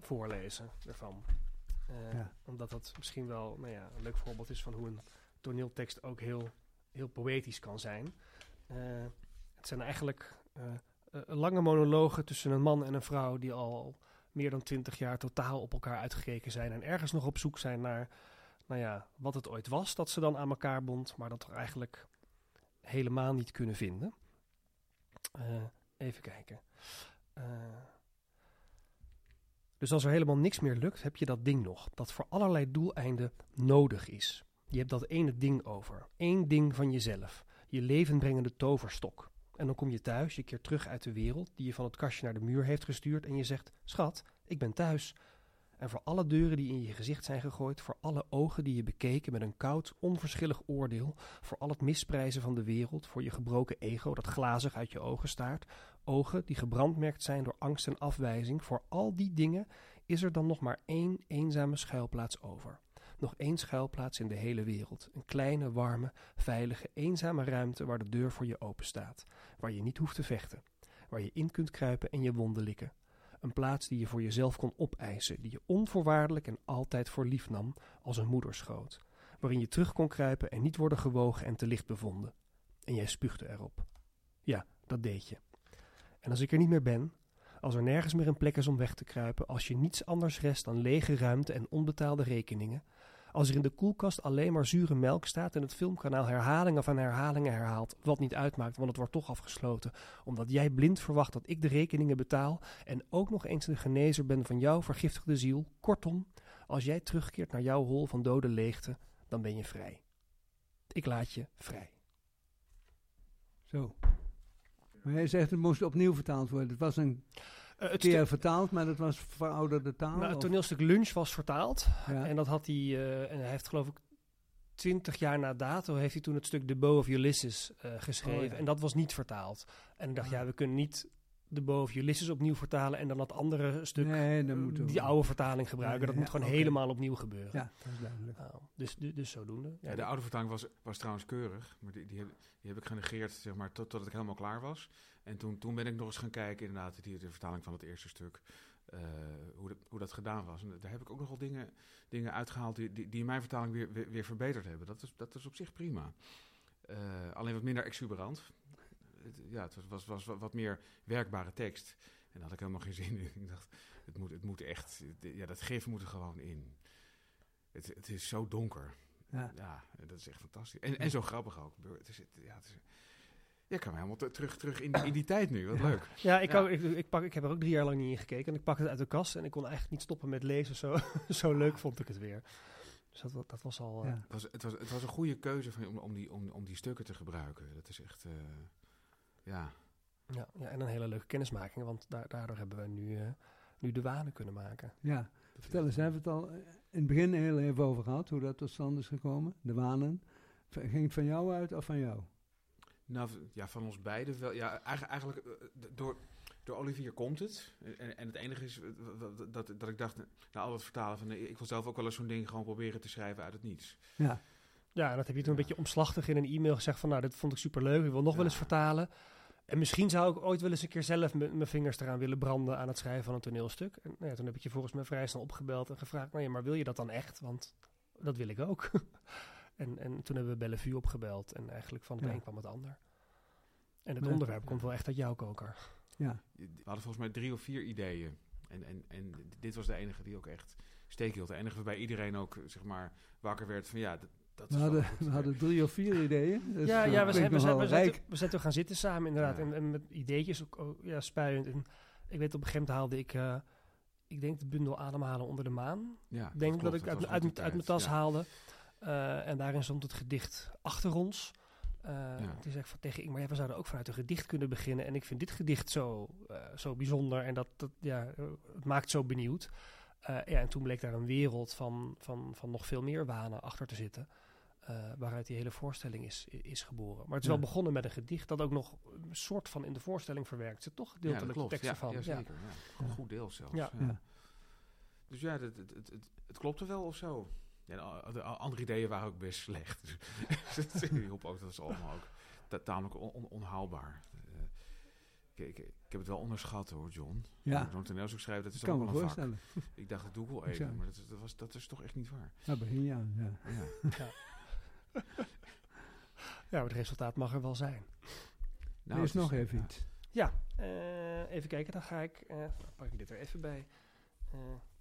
voorlezen ervan. Ja. Omdat dat misschien wel nou ja, een leuk voorbeeld is van hoe een toneeltekst ook heel, heel poëtisch kan zijn. Het zijn eigenlijk lange monologen tussen een man en een vrouw die al meer dan twintig jaar totaal op elkaar uitgekeken zijn en ergens nog op zoek zijn naar nou ja, wat het ooit was dat ze dan aan elkaar bond, maar dat er eigenlijk helemaal niet kunnen vinden. Eh, even kijken. Eh, dus als er helemaal niks meer lukt, heb je dat ding nog, dat voor allerlei doeleinden nodig is. Je hebt dat ene ding over, één ding van jezelf, je levenbrengende toverstok. En dan kom je thuis, je keert terug uit de wereld die je van het kastje naar de muur heeft gestuurd en je zegt, schat, ik ben thuis. En voor alle deuren die in je gezicht zijn gegooid, voor alle ogen die je bekeken met een koud, onverschillig oordeel, voor al het misprijzen van de wereld, voor je gebroken ego dat glazig uit je ogen staart, ogen die gebrandmerkt zijn door angst en afwijzing, voor al die dingen is er dan nog maar één eenzame schuilplaats over. Nog één schuilplaats in de hele wereld. Een kleine, warme, veilige, eenzame ruimte waar de deur voor je open staat. Waar je niet hoeft te vechten. Waar je in kunt kruipen en je wonden likken. Een plaats die je voor jezelf kon opeisen, die je onvoorwaardelijk en altijd voor lief nam als een moederschoot. Waarin je terug kon kruipen en niet worden gewogen en te licht bevonden. En jij spuugde erop. Ja, dat deed je. En als ik er niet meer ben, als er nergens meer een plek is om weg te kruipen, als je niets anders rest dan lege ruimte en onbetaalde rekeningen, als er in de koelkast alleen maar zure melk staat en het filmkanaal herhalingen van herhalingen herhaalt, wat niet uitmaakt, want het wordt toch afgesloten, omdat jij blind verwacht dat ik de rekeningen betaal en ook nog eens de genezer ben van jouw vergiftigde ziel. Kortom, als jij terugkeert naar jouw hol van dode leegte, dan ben je vrij. Ik laat je vrij. Zo. Maar jij zegt het moest opnieuw vertaald worden. Het was een het, keer vertaald, maar dat was verouderde taal. nou, het toneelstuk Lunch was vertaald. ja. En dat had hij, eh, en hij heeft geloof ik twintig jaar na dato, heeft hij toen het stuk The Bow of Ulysses eh, geschreven. Oh, ja. En dat was niet vertaald. En ik dacht, Ah. ja, we kunnen niet The Bow of Ulysses opnieuw vertalen en dan dat andere stuk, nee, dan eh, moeten we- die oude vertaling gebruiken. Dat ja, moet gewoon helemaal opnieuw gebeuren. Ja, dat is duidelijk. Nou, dus, dus, dus zodoende. Ja, de oude vertaling was, was trouwens keurig, maar die, die, heb, die heb ik genegeerd zeg maar, tot, totdat ik helemaal klaar was. En toen, toen ben ik nog eens gaan kijken, inderdaad, die, de vertaling van het eerste stuk, eh, hoe, dat, hoe dat gedaan was. En daar heb ik ook nogal dingen, dingen uitgehaald die, die, die in mijn vertaling weer, weer, weer verbeterd hebben. Dat is, dat is op zich prima. Eh, alleen wat minder exuberant. Het- ja, het was, was, was wat- meer werkbare tekst. En daar had ik helemaal geen zin in. Ik dacht, het moet, het moet echt... Ja, dat gif moet er gewoon in. Het, het is zo donker. Ja. Ja, dat is echt fantastisch. En, en zo grappig ook. Het is, het- ja, het is, ja, ik kan helemaal te- terug, terug in, die- in die tijd nu. Wat Ja. leuk. Ja, ik, Ja. Ook, ik, ik, pak, ik heb er ook drie jaar lang niet in gekeken. En ik pak het uit de kast en ik kon eigenlijk niet stoppen met lezen. Zo, zo leuk vond ik het weer. Dus dat, dat was al... eh. Het was, het, was, het was een goede keuze van, om, om, die, om, om die stukken te gebruiken. Dat is echt... eh, ja, ja, ja, en een hele leuke kennismaking. Want da- daardoor hebben we nu, eh, nu de wanen kunnen maken. ja. Vertel eens, hebben we het al in het begin heel even over gehad, hoe dat tot stand is gekomen, de wanen. Ging het van jou uit of van jou? Nou, ja, van ons beiden wel. Ja, eigenlijk, eigenlijk eh, d- door, door Olivier komt het. En, en het enige is eh, dat, dat ik dacht, eh, na al het vertalen van... eh, Ik wil zelf ook wel eens zo'n ding gewoon proberen te schrijven uit het niets. Ja, Ja, en dat heb je toen een beetje omslachtig in een e-mail gezegd van... nou, dit vond ik superleuk, ik wil nog wel eens vertalen. En misschien zou ik ooit wel eens een keer zelf mijn vingers eraan willen branden... aan het schrijven van een toneelstuk. En nou ja, toen heb ik je volgens mij vrij snel opgebeld en gevraagd... nou ja, maar wil je dat dan echt? Want dat wil ik ook. en, en toen hebben we Bellevue opgebeld en eigenlijk van het Ja. een kwam het ander. En het Ja. onderwerp komt wel echt uit jouw koker. ja. We hadden volgens mij drie of vier ideeën. En, en, en dit was de enige die ook echt steek hield. De enige waarbij iedereen ook, zeg maar, wakker werd van... Ja, dat, dat We hadden, goed. we hadden drie of vier ideeën. Dus ja, eh, ja we, zijn, we, zijn, we, zijn, we zijn toen gaan zitten samen inderdaad. Ja. En, en met ideetjes ook, ook, ja, spuiend. En ik weet op een gegeven moment haalde ik... eh, ik denk de bundel Ademhalen onder de maan. Ja, denk dat, klopt, ik uit, uit, uit mijn tas ja. haalde. Eh, en daarin stond het gedicht Achter ons. Eh, Toen zei ik van tegen Ingmar, ja, we zouden ook vanuit een gedicht kunnen beginnen. En ik vind dit gedicht zo, eh, zo bijzonder en dat, dat ja, het maakt zo benieuwd. Eh, ja, en toen bleek daar een wereld van, van, van nog veel meer wanen achter te zitten. eh, waaruit die hele voorstelling is, is geboren. Maar het is Ja. wel begonnen met een gedicht dat ook nog een soort van in de voorstelling verwerkt zit. Toch Ja, gedeeltelijk klopt. teksten Ja, van. ja, Ja. zeker. Ja. Een goed deel zelfs. Ja. Ja. Dus ja, het, het, het, het, het klopte wel of zo. Ja, de, andere ideeën waren ook best slecht. Dus het hielp ook, dat is allemaal ook ta- tamelijk on- on- onhaalbaar. Eh, ik, ik, ik heb het wel onderschat hoor, John. Ja, Zo'n toneelstuk schrijven, dat is ik ook me wel een vak. voorstellen. Ik dacht, dat doe ik wel Ik even, maar dat, was, dat is toch echt niet waar. Nou, begin je aan, ja. Ja. ja, maar het resultaat mag er wel zijn. er is het nog even ja. iets. Ja, eh, even kijken, dan ga ik. eh, dan pak ik dit er even bij. Eh, het is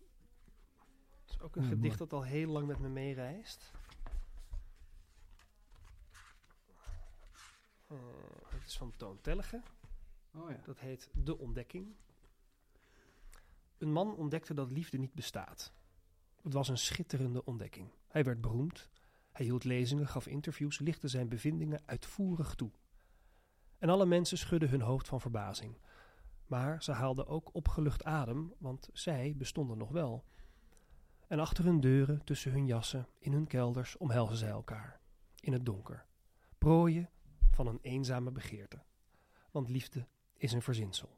ook een Ja, gedicht dat al heel lang met me meereist. Eh, het is van Toon Tellige. Oh ja. Dat heet De Ontdekking. Een man ontdekte dat liefde niet bestaat. Het was een schitterende ontdekking. Hij werd beroemd. Hij hield lezingen, gaf interviews, lichtte zijn bevindingen uitvoerig toe. En alle mensen schudden hun hoofd van verbazing. Maar ze haalden ook opgelucht adem, want zij bestonden nog wel. En achter hun deuren, tussen hun jassen, in hun kelders omhelzen zij elkaar. In het donker. Prooien van een eenzame begeerte. Want liefde is een verzinsel.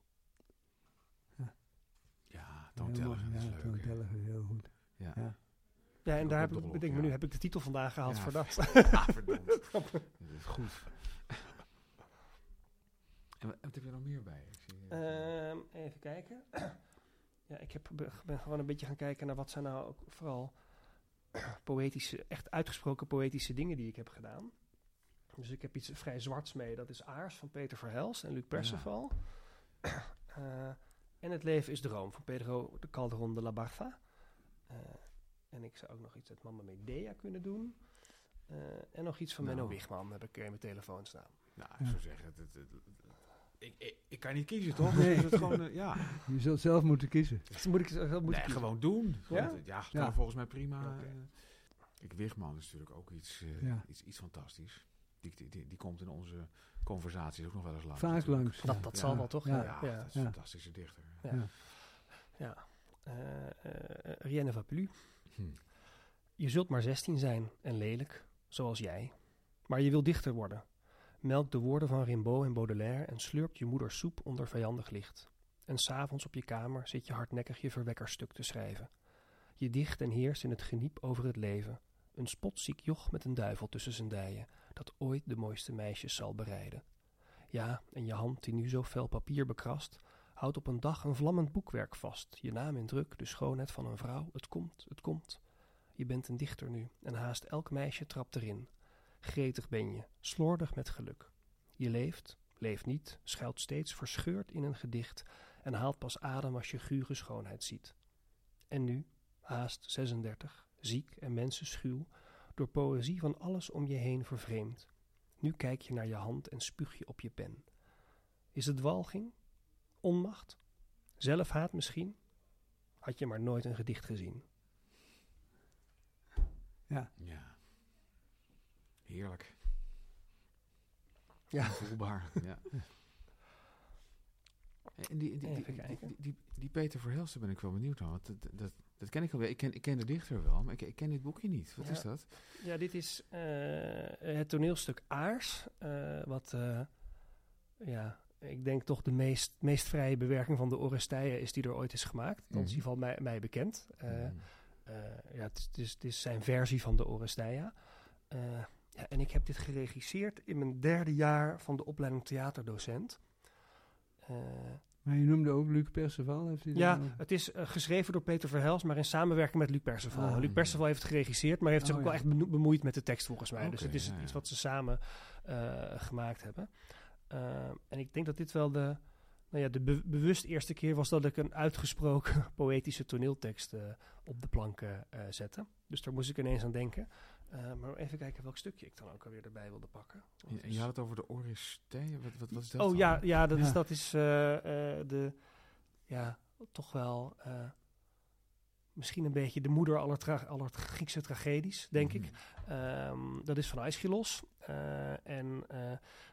Ja, Heel Toon mooi. is Ja, leuk. Toon hè. Tellige, heel goed. Ja. Ja. Ja, en daar heb ik, bedenk me ja. nu, heb ik de titel vandaag gehaald Ja, voor dat. Ah, verdomd. Dat is goed. En wat, wat heb je er nog meer bij? Ik zie, eh, Ehm, even kijken. Ja, ik heb, be- ben gewoon een beetje gaan kijken naar wat zijn nou ook vooral poëtische, echt uitgesproken poëtische dingen die ik heb gedaan. Dus ik heb iets vrij zwarts mee. Dat is Aars van Peter Verhelst en Luc Perceval. Eh, en Het leven is droom van Pedro de Calderon de la Barca. Eh, en ik zou ook nog iets uit Mamma Medea kunnen doen. Eh, en nog iets van Nou. Menno Wigman heb ik in mijn telefoon staan. nou, ik zou zeggen, het- het- ik, ik, ik kan niet kiezen, toch? Nee. Dus het gewoon, eh, ja. Je zult zelf moeten kiezen. Dus moet ik, dat moet ik nee, kiezen. gewoon doen. Ja? Eh, ja, volgens mij prima. Eh. Kijk, Wigman is natuurlijk ook iets, Ja. iets, iets fantastisch. Die, die, die, die komt in onze conversaties ook nog wel eens langs. Vaak natuurlijk. langs. Dat, dat Ja. zal wel toch? Ja. Ja, ja. dat is Ja. een fantastische dichter. Ja. Ja. Ja. Eh, eh, rien ne va plus. Hm. Je zult maar 16 zijn en lelijk, zoals jij. Maar je wil dichter worden. Melk de woorden van Rimbaud en Baudelaire en slurpt je moeders soep onder vijandig licht. En s'avonds op je kamer zit je hardnekkig je verwekkerstuk te schrijven. Je dicht en heerst in het geniep over het leven. Een spotziek joch met een duivel tussen zijn dijen, dat ooit de mooiste meisjes zal bereiden. Ja, en je hand die nu zo fel papier bekrast, houdt op een dag een vlammend boekwerk vast. Je naam in druk, de schoonheid van een vrouw. Het komt, het komt. Je bent een dichter nu en haast elk meisje trapt erin. Gretig ben je, slordig met geluk. Je leeft, leeft niet, schuilt steeds verscheurd in een gedicht en haalt pas adem als je gure schoonheid ziet. En nu, haast 36, ziek en mensenschuw, door poëzie van alles om je heen vervreemd. Nu kijk je naar je hand en spuug je op je pen. Is het walging? Onmacht? Zelfhaat misschien? Had je maar nooit een gedicht gezien. Ja. Ja. Heerlijk. Ja. Voelbaar. ja. En die, die, die, Even die, kijken. die, Peter Verhelst, daar ben ik wel benieuwd naar. Want dat, dat, dat ken ik alweer. Ik ken, ik ken de dichter wel, maar ik, ik ken dit boekje niet. Wat Ja. is dat? Ja, dit is eh, het toneelstuk Aars. eh, wat, eh, ja, ik denk toch de meest, meest vrije bewerking van de Oresteia is die er ooit is gemaakt. Dat is in Mhm. ieder geval mij, mij bekend. Mm. eh, ja, het, is- het, is, het is zijn versie van de Oresteia. Ja, en ik heb dit geregisseerd in mijn derde jaar van de opleiding theaterdocent. Eh, Maar je noemde ook Luc Perceval. Heeft hij ja, het is eh, geschreven door Peter Verhels, maar in samenwerking met Luc Perceval. Ah. Luc Perceval heeft het geregisseerd, maar heeft zich Oh, ook wel echt beno- bemoeid met de tekst volgens mij. dus het is iets wat ze samen eh, gemaakt hebben. En ik denk dat dit wel de, nou ja, de be- bewust eerste keer was dat ik een uitgesproken poëtische toneeltekst op de plank zette. Dus daar moest ik ineens aan denken. Eh, maar even kijken welk stukje ik dan ook alweer erbij wilde pakken. En, je had het over de Oristee. Wat, wat, wat is dat? Oh dan? ja, ja, dat is, dat is eh, eh, de, ja, toch wel eh, misschien een beetje de moeder aller, tra- aller Griekse tragedies, denk ik. Mhm. Ehm, dat is van Aeschylus. eh, en eh,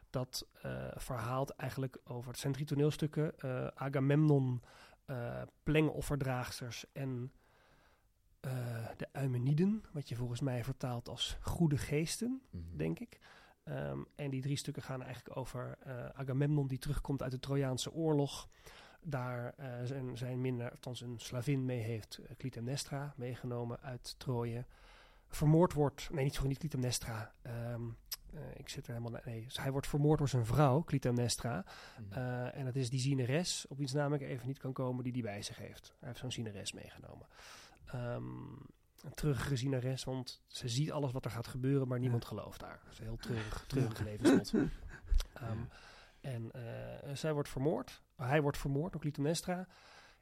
dat eh, verhaalt eigenlijk over, het zijn drie toneelstukken, Agamemnon, eh plengofferdraagsters en eh, de Eumeniden, wat je volgens mij vertaalt als goede geesten Mhm. denk ik. Ehm, en die drie stukken gaan eigenlijk over eh, Agamemnon die terugkomt uit de Trojaanse oorlog. Daar eh, zijn, zijn minder, althans een slavin mee heeft, Clytemnestra, meegenomen uit Troje. Vermoord wordt, nee niet, sorry, niet Clytemnestra. Ehm, eh, ik zit er helemaal, nee, dus hij wordt vermoord door zijn vrouw, Clytemnestra. Mhm. En dat is die zieneres, op wiens naam ik even niet kan komen, die die bij zich heeft. Hij heeft zo'n zieneres meegenomen. Ehm, een treurige zieneres, want ze ziet alles wat er gaat gebeuren, maar niemand gelooft haar. Dat is een heel treurig, treurig levenslot. Ehm, En eh, zij wordt vermoord. Hij wordt vermoord door Clytemnestra.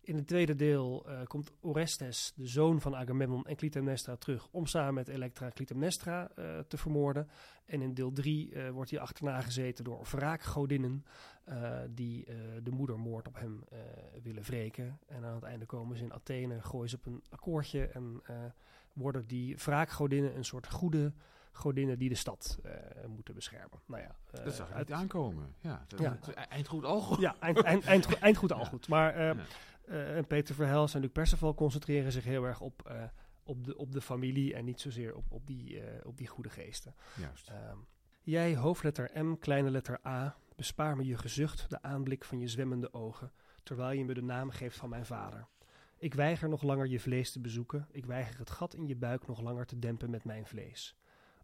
In het tweede deel eh, komt Orestes, de zoon van Agamemnon en Clytemnestra, terug om samen met Elektra Clytemnestra eh, te vermoorden. En in deel 3 wordt hij achterna gezeten door wraakgodinnen eh, die eh, de moedermoord op hem eh, willen wreken. En aan het einde komen ze in Athene, gooien ze op een akkoordje en eh, worden die wraakgodinnen een soort goede godinnen die de stad eh, moeten beschermen. Nou ja, eh, dat zag je uit- niet aankomen. Ja, dat, Ja. dat is eind goed, al goed. ja, eind, eind, eind, goed- eind goed al goed. Maar eh, en Peter Verhels en Luc Perceval concentreren zich heel erg op, op, de, op de familie en niet zozeer op, op, die, op die goede geesten. Juist. Ehm, jij, hoofdletter M, kleine letter A, bespaar me je gezucht, de aanblik van je zwemmende ogen, terwijl je me de naam geeft van mijn vader. Ik weiger nog langer je vlees te bezoeken, ik weiger het gat in je buik nog langer te dempen met mijn vlees.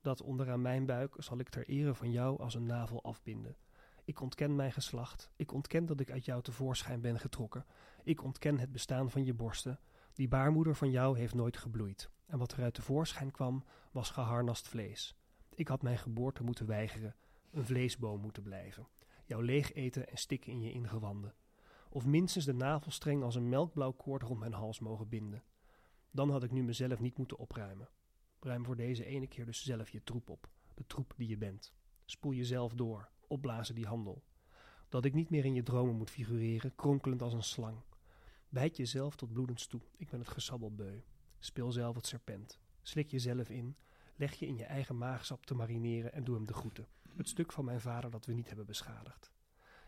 Dat onderaan mijn buik zal ik ter ere van jou als een navel afbinden. Ik ontken mijn geslacht, ik ontken dat ik uit jou tevoorschijn ben getrokken. Ik ontken het bestaan van je borsten. Die baarmoeder van jou heeft nooit gebloeid. En wat er uit tevoorschijn kwam, was geharnast vlees. Ik had mijn geboorte moeten weigeren, een vleesboom moeten blijven. Jou leeg eten en stikken in je ingewanden. Of minstens de navelstreng als een melkblauw koord rond mijn hals mogen binden. Dan had ik nu mezelf niet moeten opruimen. Ruim voor deze ene keer dus zelf je troep op, de troep die je bent. Spoel jezelf door, opblazen die handel. Dat ik niet meer in je dromen moet figureren, kronkelend als een slang. Bijt jezelf tot bloedens toe, ik ben het gesabbel beu. Speel zelf het serpent. Slik jezelf in, leg je in je eigen maagsap te marineren en doe hem de groeten. Het stuk van mijn vader dat we niet hebben beschadigd.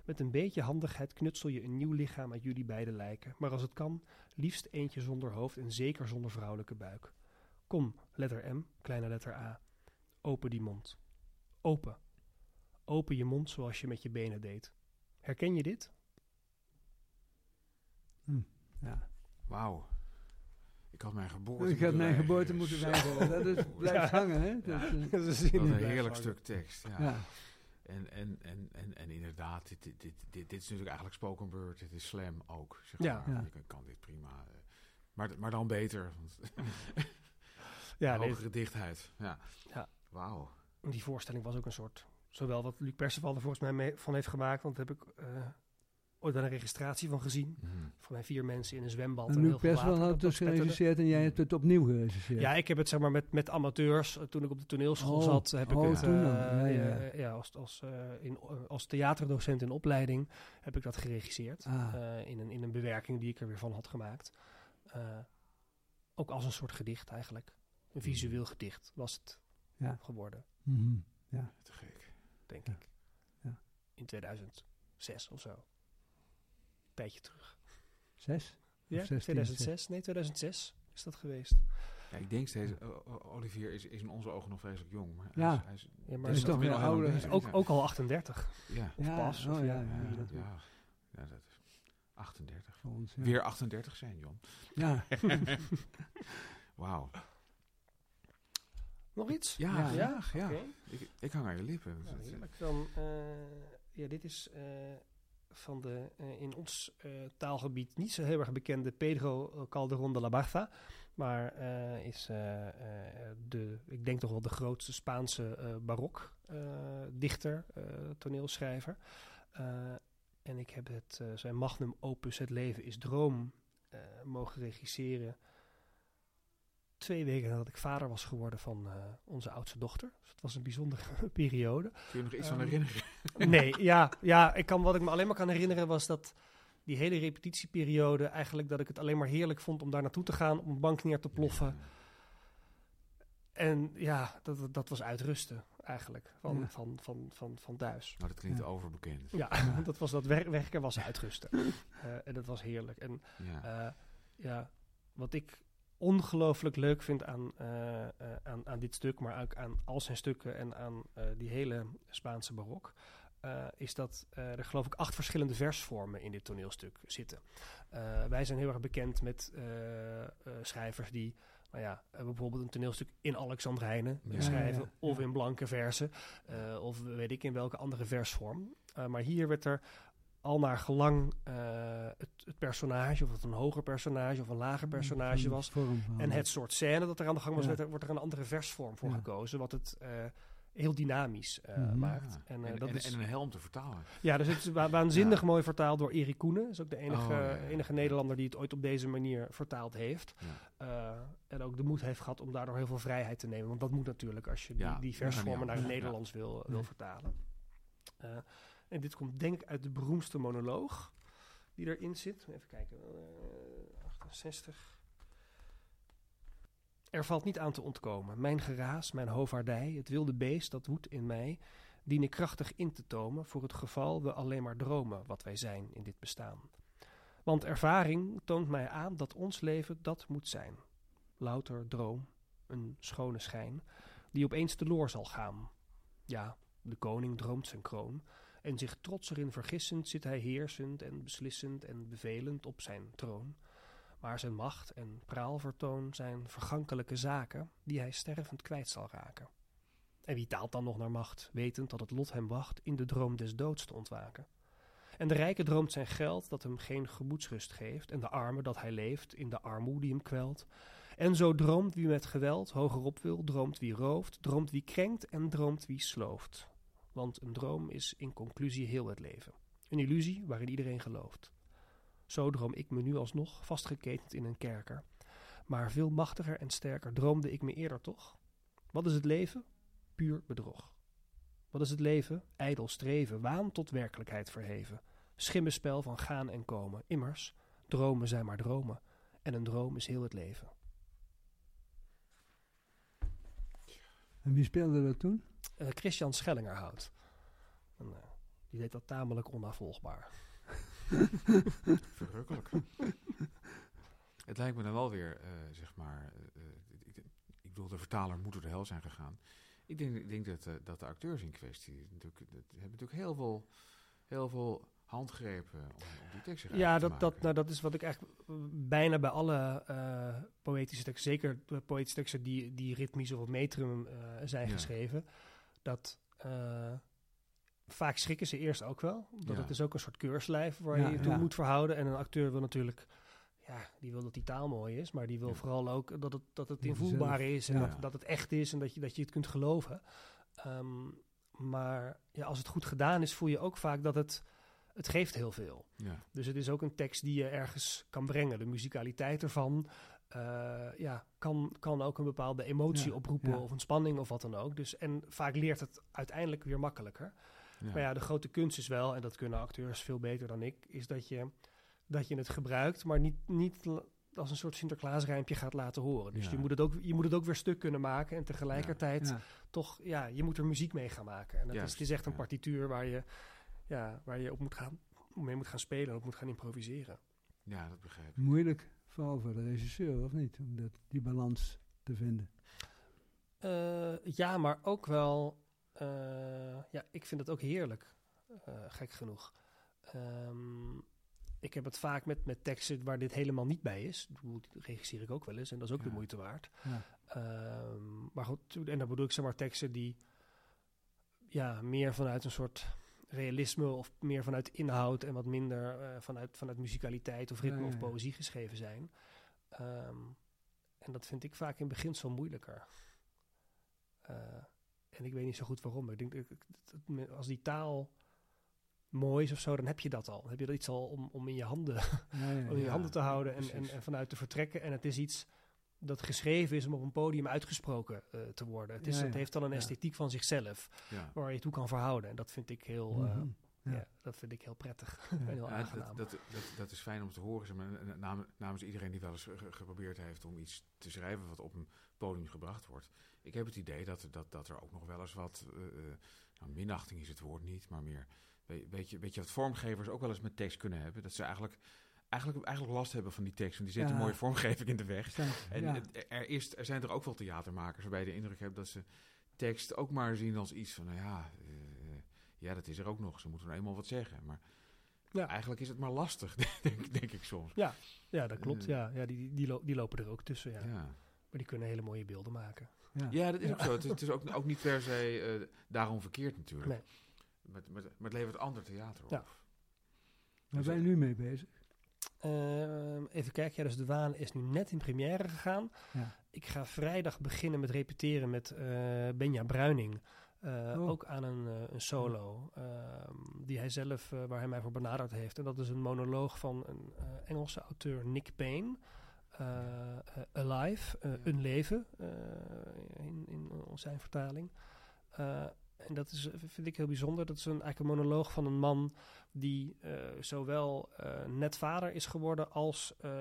Met een beetje handigheid knutsel je een nieuw lichaam uit jullie beide lijken, maar als het kan, liefst eentje zonder hoofd en zeker zonder vrouwelijke buik. Kom, letter M, kleine letter A. Open die mond. Open. Open je mond zoals je met je benen deed. Herken je dit? Ja. Wauw. Ik had mijn geboorte Ik had mijn geboorte weigeren. moeten weigeren. Dat is, blijft Ja. hangen, hè? Ja. Dat, eh, Dat is Wat een heerlijk stuk tekst. Ja. ja. En, en, en, en, en inderdaad, dit, dit, dit, dit, is natuurlijk eigenlijk spoken word. Dit is slam ook. Zeg Ja. maar. Ja. Je kan, kan dit prima. eh, Maar, maar dan beter. Want Ja, nee, hogere dichtheid. Ja. Ja. Wauw. die voorstelling was ook een soort... Zowel wat Luc Perceval er volgens mij mee van heeft gemaakt... want daar heb ik eh, ooit wel een registratie van gezien. Mhm. Voor mij vier mensen in een zwembad. En heel Luc water had dat het dus geregisseerd en jij hebt het opnieuw geregisseerd. Ja, ik heb het zeg maar met, met amateurs. eh, Toen ik op de toneelschool Oh, zat, heb ik oh, het eh, dan. Ja, ja. ja, als, als, in, als theaterdocent in opleiding heb ik dat geregisseerd. Ah. Eh, in, een, in een bewerking die ik er weer van had gemaakt. Eh, ook als een soort gedicht eigenlijk. Een visueel gedicht was het Ja. geworden, Mhm. Te gek. denk Ja. ik. Ja. In 2006 of zo. Tijdje terug. Zes? Ja, 16, 2006? Nee, 2006 is dat geweest. Ja, ik denk steeds, Olivier is, is in onze ogen nog vreselijk jong. Maar Ja. hij is, hij is, Ja, maar is toch weer ouder. bezig. ook, ook al 38. Ja, Of Ja, pas. oh of ja, ja, ja, ja. dat ja, ja, dat is 38. Voor ons, ja. Weer 38 zijn, Jon. Ja. Wauw. Nog iets? Ja, Ja. graag. Ja. Oké. Ik, ik hang aan je lippen. Heerlijk. Dan, eh, ja, dit is eh, van de eh, in ons eh, taalgebied niet zo heel erg bekende Pedro Calderón de la Barca. Maar eh, is eh, eh, de, ik denk toch wel de grootste Spaanse eh, barok eh, dichter, eh, toneelschrijver. Eh, en ik heb het, eh, zijn magnum opus Het leven is droom eh, mogen regisseren. Twee weken nadat ik vader was geworden van eh, onze oudste dochter. Dus het was een bijzondere periode. Kun je nog iets van Ehm, herinneren? Nee, ja, ja ik kan, wat ik me alleen maar kan herinneren was dat die hele repetitieperiode eigenlijk dat ik het alleen maar heerlijk vond om daar naartoe te gaan, op een bank neer te ploffen. En ja, dat, dat- was uitrusten eigenlijk van, Ja. van, van, van, van thuis. Nou, dat klinkt Ja. overbekend. Ja, dat was dat wer werken was uitrusten. Eh, en dat was heerlijk. En Ja. eh, ja, wat ik ongelooflijk leuk vind aan, eh, eh, aan, aan dit stuk, maar ook aan al zijn stukken en aan eh, die hele Spaanse barok, is dat er geloof ik acht verschillende versvormen in dit toneelstuk zitten. Wij zijn heel erg bekend met schrijvers die nou ja, bijvoorbeeld een toneelstuk in Alexandrijnen Ja, schrijven, ja, of in blanke versen, of weet ik in welke andere versvorm. Maar hier werd er al naar gelang eh, het, het personage, of het een hoger personage of een lager personage was, en het soort scène dat er aan de gang was, Ja. werd er, wordt er een andere versvorm voor Ja. gekozen, wat het eh, heel dynamisch eh, Mhm. maakt. En, eh, En, dat en, is, en een helm te vertalen. ja, dus het is wa- waanzinnig mooi vertaald door Erik Koenen. Dat is ook de enige, Oh, enige Nederlander die het ooit op deze manier vertaald heeft. Ja. Eh, en ook de moed heeft gehad om daardoor heel veel vrijheid te nemen. Want dat moet natuurlijk als je Ja, die, die versvormen naar het. Nederlands wil, wil vertalen. Eh, en dit komt denk ik uit de beroemdste monoloog die erin zit. Even kijken. eh, 68. Er valt niet aan te ontkomen. Mijn geraas, mijn hovaardij, het wilde beest dat woedt in mij, dien ik krachtig in te tomen voor het geval we alleen maar dromen wat wij zijn in dit bestaan. Want ervaring toont mij aan dat ons leven dat moet zijn. Louter droom, een schone schijn, die opeens teloor zal gaan. Ja, de koning droomt zijn kroon, en zich trots erin vergissend zit hij heersend en beslissend en bevelend op zijn troon. Maar zijn macht en praalvertoon zijn vergankelijke zaken, die hij stervend kwijt zal raken. En wie taalt dan nog naar macht, wetend dat het lot hem wacht in de droom des doods te ontwaken? En de rijke droomt zijn geld dat hem geen gemoedsrust geeft, en de arme dat hij leeft in de armoede die hem kwelt. En zo droomt wie met geweld hogerop wil, droomt wie rooft, droomt wie krenkt en droomt wie slooft. Want een droom is in conclusie heel het leven. Een illusie waarin iedereen gelooft. Zo droom ik me nu alsnog vastgeketend in een kerker. Maar veel machtiger en sterker droomde ik me eerder toch? Wat is het leven? Puur bedrog. Wat is het leven? Ijdel streven, waan tot werkelijkheid verheven. Schimmenspel van gaan en komen. Immers, dromen zijn maar dromen. En een droom is heel het leven. En wie speelde dat toen? Eh, Christian Schellingerhout. En, eh, die deed dat tamelijk onafvolgbaar. Verrukkelijk. het lijkt me dan wel weer, eh, zeg maar... ik, ik bedoel, de vertaler moet door de hel zijn gegaan. Ik denk, ik denk dat, dat de acteurs in kwestie... Natuurlijk, dat, hebben natuurlijk heel veel, heel veel handgrepen om, om die teksten Ja, te dat, dat, nou, dat is wat ik eigenlijk bijna bij alle eh, poëtische teksten, zeker de poëtische teksten die, die ritmisch of op metrum zijn Ja. geschreven, dat eh, vaak schrikken ze eerst ook wel. Dat Ja. het is ook een soort keurslijf waar Ja, je je toe ja. moet verhouden. En een acteur wil natuurlijk, ja, die wil dat die taal mooi is, maar die wil vooral ook dat het, dat het invoelbaar is en dat, dat het echt is en dat je, dat je het kunt geloven. Ehm, maar ja, als het goed gedaan is, voel je ook vaak dat het, het geeft heel veel. Ja. Dus het is ook een tekst die je ergens kan brengen. De musicaliteit ervan eh, ja, kan, kan ook een bepaalde emotie Ja, oproepen ja. of een spanning of wat dan ook. Dus, en vaak leert het uiteindelijk weer makkelijker. Ja. Maar ja, de grote kunst is wel, en dat kunnen acteurs veel beter dan ik, is dat je, dat je het gebruikt, maar niet, niet als een soort Sinterklaasrijmpje gaat laten horen. Dus Ja. je, moet het ook, je moet het ook weer stuk kunnen maken en tegelijkertijd Ja. toch, ja, je moet er muziek mee gaan maken. En dat is, het is echt een partituur waar je, ja, waar je op moet gaan, mee moet gaan spelen en op moet gaan improviseren. ja, dat begrijp ik. Moeilijk, vooral voor de regisseur, of niet? Om dat, die balans te vinden. Eh, ja, maar ook wel. eh, ja, ik vind het ook heerlijk. eh, gek genoeg. Ehm, ik heb het vaak met, met teksten waar dit helemaal niet bij is. Die regisseer ik ook wel eens en dat is ook de moeite waard. Ja. Ehm, maar goed, en dan bedoel ik zeg maar teksten die ja, meer vanuit een soort realisme of meer vanuit inhoud en wat minder eh, vanuit, vanuit muzikaliteit of ritme Ja, of poëzie geschreven zijn. Ehm, en dat vind ik vaak in het begin zo moeilijker. Eh, en ik weet niet zo goed waarom. Ik denk dat als die taal mooi is of zo, dan heb je dat al. Dan heb je dat iets al om, om in je handen om in je handen te houden en, en vanuit te vertrekken. En het is iets dat geschreven is om op een podium uitgesproken eh, te worden. Het, is, Ja, het heeft dan een Ja. esthetiek van zichzelf Ja. waar je toe kan verhouden. En dat vind ik heel, eh, Mhm. ja. Ja. dat vind ik heel prettig Ja. en heel Ja, aangenaam. dat, dat, dat, dat is fijn om te horen. Zeg maar, namens iedereen die wel eens ge- geprobeerd heeft om iets te schrijven wat op een podium gebracht wordt. Ik heb het idee dat, er- dat, dat er ook nog wel eens wat, eh, eh, nou, minachting is het woord niet, maar meer, we- weet je, weet je wat vormgevers ook wel eens met tekst kunnen hebben? Dat ze eigenlijk, eigenlijk, eigenlijk last hebben van die tekst, want die zet Ja. een mooie vormgeving in de weg. Staan- En ja. er, is, er zijn er ook wel theatermakers waarbij je de indruk hebt dat ze tekst ook maar zien als iets van, nou ja, eh, ja, dat is er ook nog. Ze moeten nou eenmaal wat zeggen. Maar Ja. eigenlijk is het maar lastig, denk, denk ik soms. ja, dat klopt. Eh. Ja, ja die, die, lo- die lopen er ook tussen. Ja. Ja, Maar die kunnen hele mooie beelden maken. ja. ja dat is Ja. ook zo. Het is, het is ook, ook niet per se eh, daarom verkeerd natuurlijk. Nee. Maar, maar, maar het levert ander theater op. Ja. Waar ben je nu mee bezig? Ehm, even kijken, ja, dus De Waan is nu net in première gegaan. Ja. Ik ga vrijdag beginnen met repeteren met eh, Benja Bruining. Eh, Oh. Ook aan een, eh, een solo ehm, die hij zelf, waar hij mij voor benaderd heeft. En dat is een monoloog van een Engelse auteur Nick Payne. Alive, Ja. Een Leven, in, in zijn vertaling. En dat is, vind ik heel bijzonder. Dat is een, eigenlijk een monoloog van een man die eh, zowel eh, net vader is geworden als eh,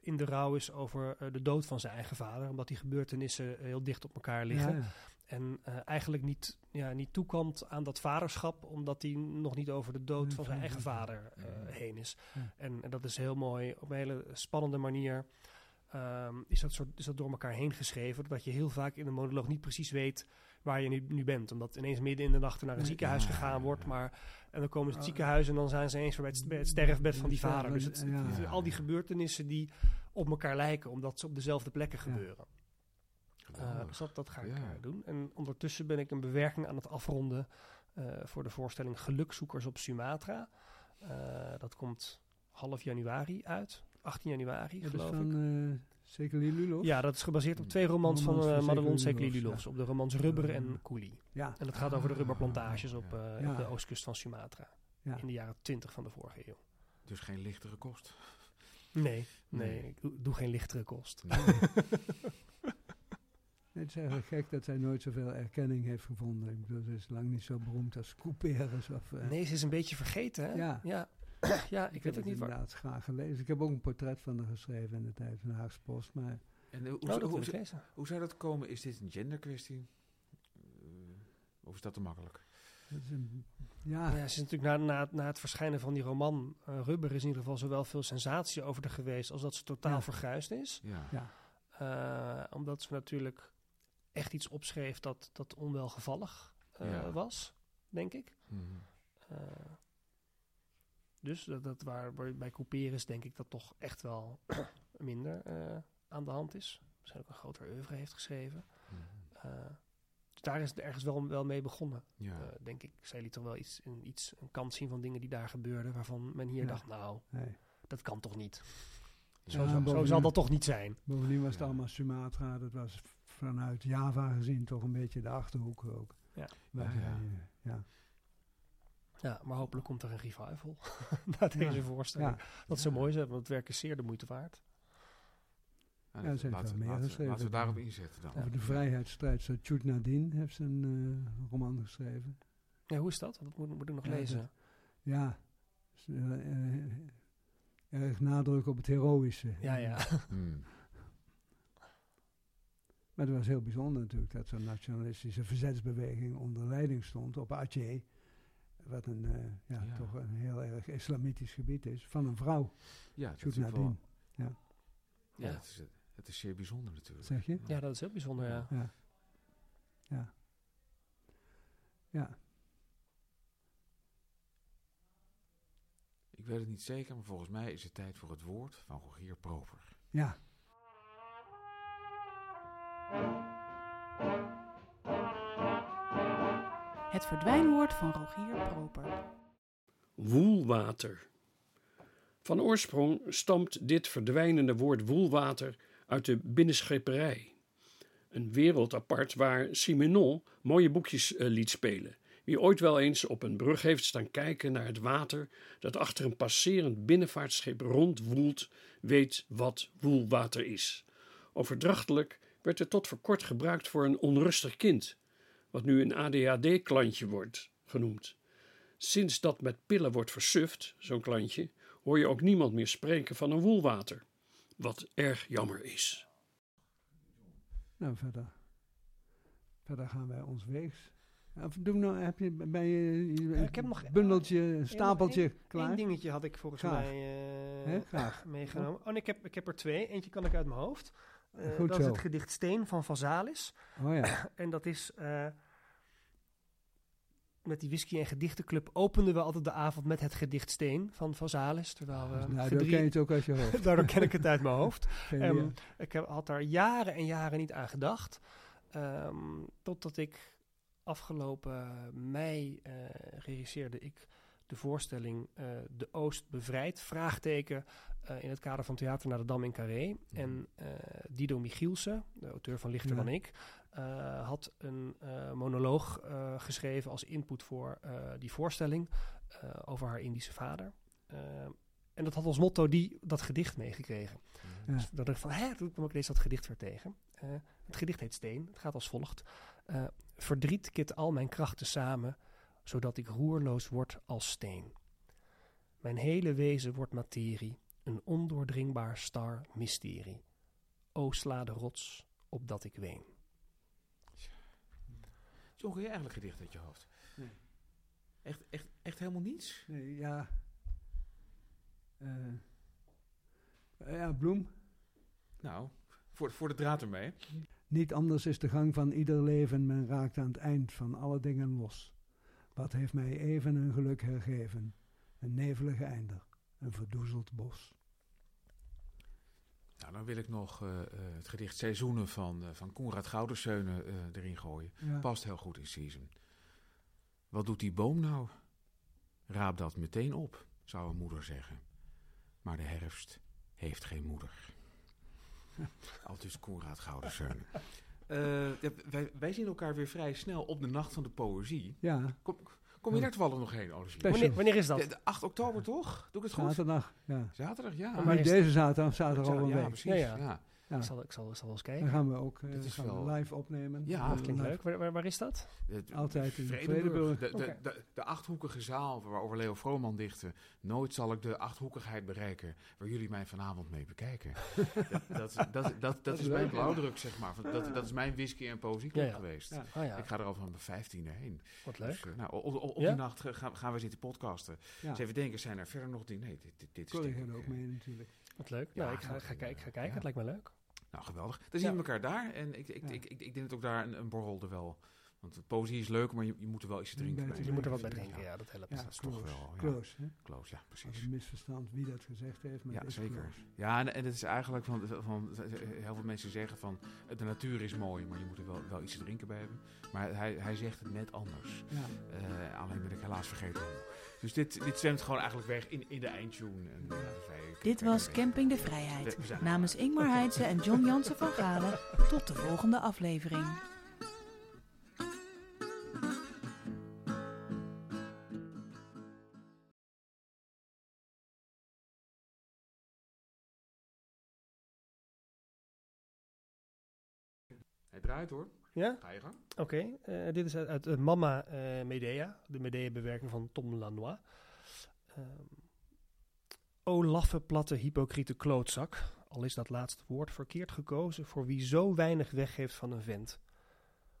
in de rouw is over de dood van zijn eigen vader. Omdat die gebeurtenissen heel dicht op elkaar liggen. Ja. En eigenlijk niet, ja, niet toekomt aan dat vaderschap, omdat hij nog niet over de dood van zijn eigen vader heen is. Ja. En, en dat is heel mooi, op een hele spannende manier. ehm, is, dat soort, is dat door elkaar heen geschreven, dat je heel vaak in de monoloog niet precies weet waar je nu, nu bent. Omdat ineens midden in de nacht naar een ziekenhuis Ja, gegaan wordt, ja. maar en dan komen ze het Ah. ziekenhuis en dan zijn ze eens weer bij het, bij het sterfbed van die vader. Dus het, ja. het- al die gebeurtenissen die op elkaar lijken, omdat ze op dezelfde plekken Ja. gebeuren. Eh, dus dat, dat ga ik Ja. eh, doen. En ondertussen ben ik een bewerking aan het afronden eh, voor de voorstelling Gelukzoekers op Sumatra. Eh, dat komt half januari uit. 18 januari, Dat geloof ik. van uh, Sekeli Lulov? Ja, dat is gebaseerd op twee romans Romans van van uh, Madelon Sekeli Lulovs, ja. Op de romans Rubber en Coolie. Ja. En dat gaat over de Ah, rubberplantages op, eh, Ja. op de oostkust van Sumatra. Ja. In de jaren 20 van de vorige eeuw. Dus geen lichtere kost. Nee, nee, Nee. ik doe, doe geen lichtere kost. Nee, het is eigenlijk gek dat zij nooit zoveel erkenning heeft gevonden. Ik bedoel, ze is lang niet zo beroemd als Couperus. Of, eh, Nee, ze is een beetje vergeten, hè? Ja. Ja, ja ik, heb weet ook niet waar. inderdaad graag gelezen. Ik heb ook een portret van haar geschreven in de tijd van de Haagse Post. Maar En eh, hoe, Oh, hoe, hoe, zou dat komen? Is dit een genderkwestie? Eh, of is dat te makkelijk? dat is een, ja, Ja, ze is natuurlijk na, na, na het verschijnen van die roman eh, Rubber is in ieder geval zowel veel sensatie over haar geweest als dat ze totaal Ja. verguisd is. Ja. ja. Eh, omdat ze natuurlijk echt iets opschreef dat, dat onwelgevallig eh, Ja. was, denk ik. Eh, dus dat, dat waar, bij Couperus denk ik dat toch echt wel minder eh, aan de hand is. Misschien ook een groter oeuvre heeft geschreven. Mhm. Eh, dus daar is het ergens wel, wel mee begonnen. Ja. Eh, denk ik. Zij liet toch wel iets, een, iets, een kant zien van dingen die daar gebeurden, waarvan men hier Ja. dacht, nou, Nee. dat kan toch niet. Ja. Zo, Ja, zo- zo bovendien- zal dat toch niet zijn. Bovendien was het Ja. allemaal Sumatra. Dat was vanuit Java gezien toch een beetje de achterhoek ook. Ja. Waar, Ja. Ja. Maar hopelijk komt er een revival na deze Ja. voorstelling. Ja. Dat zou mooi zijn, want het werk is zeer de moeite waard. Ja, zijn laten, veel meer laten, we- geschreven. laten we daarop inzetten dan. Over de vrijheidsstrijd. Zo Chut Nadine heeft een eh, roman geschreven. Ja, hoe is dat? Dat moet, moet ik nog Ja, lezen. Ja, eh, eh, erg nadruk op het heroïsche. Ja, ja. Hmm. Maar het was heel bijzonder natuurlijk dat zo'n nationalistische verzetsbeweging onder leiding stond op Aceh. Wat een, eh, ja, Ja. toch een heel erg islamitisch gebied is. Van een vrouw, Ja, dat Chut is wel- ja, Ja. Het, is, het is zeer bijzonder natuurlijk. Zeg je? Ja, dat is heel bijzonder, ja. Ja. Ja. Ja. Ik weet het niet zeker, maar volgens mij is het tijd voor het woord van Rogier Proper. Ja. Het verdwijnwoord van Rogier Proper. Woelwater. Van oorsprong stamt dit verdwijnende woord woelwater uit de binnenschipperij. Een wereld apart waar Simenon mooie boekjes eh, liet spelen. Wie ooit wel eens op een brug heeft staan kijken naar het water dat achter een passerend binnenvaartschip rondwoelt, weet wat woelwater is. Overdrachtelijk werd het tot voor kort gebruikt voor een onrustig kind, wat nu een ADHD-klantje wordt genoemd. Sinds dat met pillen wordt versuft, zo'n klantje, hoor je ook niemand meer spreken van een woelwater. Wat erg jammer is. Nou, verder. Verder gaan wij ons weegs. Of doe nou, heb je bij je je- Eh, ik heb nog- bundeltje, een stapeltje klaar? Eén dingetje had ik volgens Graag. mij eh, Hè? Graag. meegenomen. Oh, en ik heb, ik heb er twee. Eentje kan ik uit mijn hoofd. Eh, Goed dat is het gedicht Steen van Vazalis. Oh ja. En dat is... eh, met die whisky- en gedichtenclub openden we altijd de avond met het gedicht Steen van Vazalis. Terwijl we nou, gedrie- ken je het ook uit je hoofd. Daardoor ken ik het uit mijn hoofd. Ehm, ik heb, had daar jaren en jaren niet aan gedacht. Ehm, totdat ik afgelopen mei eh, regisseerde ik de voorstelling eh, De Oost bevrijd, vraagteken, eh, in het kader van Theater naar de Dam in Carré. En eh, Dido Michielsen, de auteur van Lichter Ja. dan ik, eh, had een eh, monoloog eh, geschreven als input voor die voorstelling over haar Indische vader. En dat had als motto die, dat gedicht meegekregen. Ja. Dus dat ik van, hè, toen kwam ik deze dat gedicht weer tegen. Het gedicht heet Steen. Het gaat als volgt. Verdriet kit al mijn krachten samen, zodat ik roerloos word als steen. Mijn hele wezen wordt materie, een ondoordringbaar star mysterie. O sla de rots, opdat ik ween. John, kun je eigenlijk gedicht uit je hoofd? Nee. Echt, echt, echt helemaal niets? Nee, ja. Eh, ja, bloem. Nou, voor, voor de draad ermee. Niet anders is de gang van ieder leven, men raakt aan het eind van alle dingen los. Wat heeft mij even een geluk hergeven? Een nevelige einder, een verdoezeld bos. Nou, dan wil ik nog eh, eh, het gedicht Seizoenen van, eh van Konrad Gouderseunen erin gooien. Ja. Past heel goed in season. Wat doet die boom nou? Raap dat meteen op, zou een moeder zeggen. Maar de herfst heeft geen moeder. Al dus Konrad Gouderseunen. Wij, wij zien elkaar weer vrij snel op de Nacht van de Poëzie. Ja, Kom, kom je daar toevallig nog heen, Olivier? Wanneer, wanneer is dat? De, de 8 oktober toch? Doe ik het goed? zaterdag. Ja. Zaterdag, ja. Maar deze zaterdag, zaterdag al een ja, week. precies. Ja, Ja, ja. Ja. Ik, zal, ik, zal, ik zal wel eens Dan kijken. gaan we ook eh, Dat is gaan we wel- live opnemen. Ja, dat klinkt live. leuk. Waar, waar, waar is dat? Het- Altijd in Vredenburg. Vredenburg. De, de, Oké. de, de achthoekige zaal waarover Leo Vrooman dichtte. Nooit zal ik de achthoekigheid bereiken waar jullie mij vanavond mee bekijken. dat, dat, dat, dat, dat, is leuk, mijn blauwdruk, zeg maar. Dat, dat is mijn whisky- en Ja, ja. geweest. Ja. Oh ja, Ik ga er al van mijn vijftiende heen. wat Dus, leuk. eh, nou, op, op, op Ja? die nacht gaan, gaan we zitten podcasten. Ja. Dus even denken, zijn er verder nog dingen? Nee, dit, dit, dit is ik, ook eh, mee natuurlijk. Wat leuk. Ja, nou, ik ga, dat ga, ga kijken. ja. Het lijkt me leuk. Nou, geweldig. Dan zien Ja. we elkaar daar. En ik, ik, Ja. ik, ik, ik denk dat ook daar een, een borrel er wel... Want de poëzie is leuk, maar je, je moet er wel iets te drinken Bij Je moet er wat bij Ja. drinken, ja, dat helpt. Ja, dat is toch wel, ja. Close, hè? Close, ja, precies. een misverstand wie dat gezegd heeft, maar Ja, het is zeker. close. Ja, en, en het is eigenlijk van, van, heel veel mensen zeggen van de natuur is mooi, maar je moet er wel, wel iets te drinken bij hebben. Maar hij, hij zegt het net anders. Ja. Eh, alleen ben ik helaas helaas vergeten hoe. Dus dit, dit zwemt gewoon eigenlijk weg in, in de eindtune. En, ja, dus wij- Dit was Camping de Vrijheid. Namens Ingmar Heidse en John Jansen van Galen. Tot de volgende aflevering. Draait hoor. Ja? Ga je gang. Oké, eh, dit is uit, uit eh, Mama eh, Medea, de Medea-bewerking van Tom Lanois. Ehm, o laffe, platte, hypocriete klootzak, al is dat laatste woord verkeerd gekozen voor wie zo weinig weggeeft van een vent.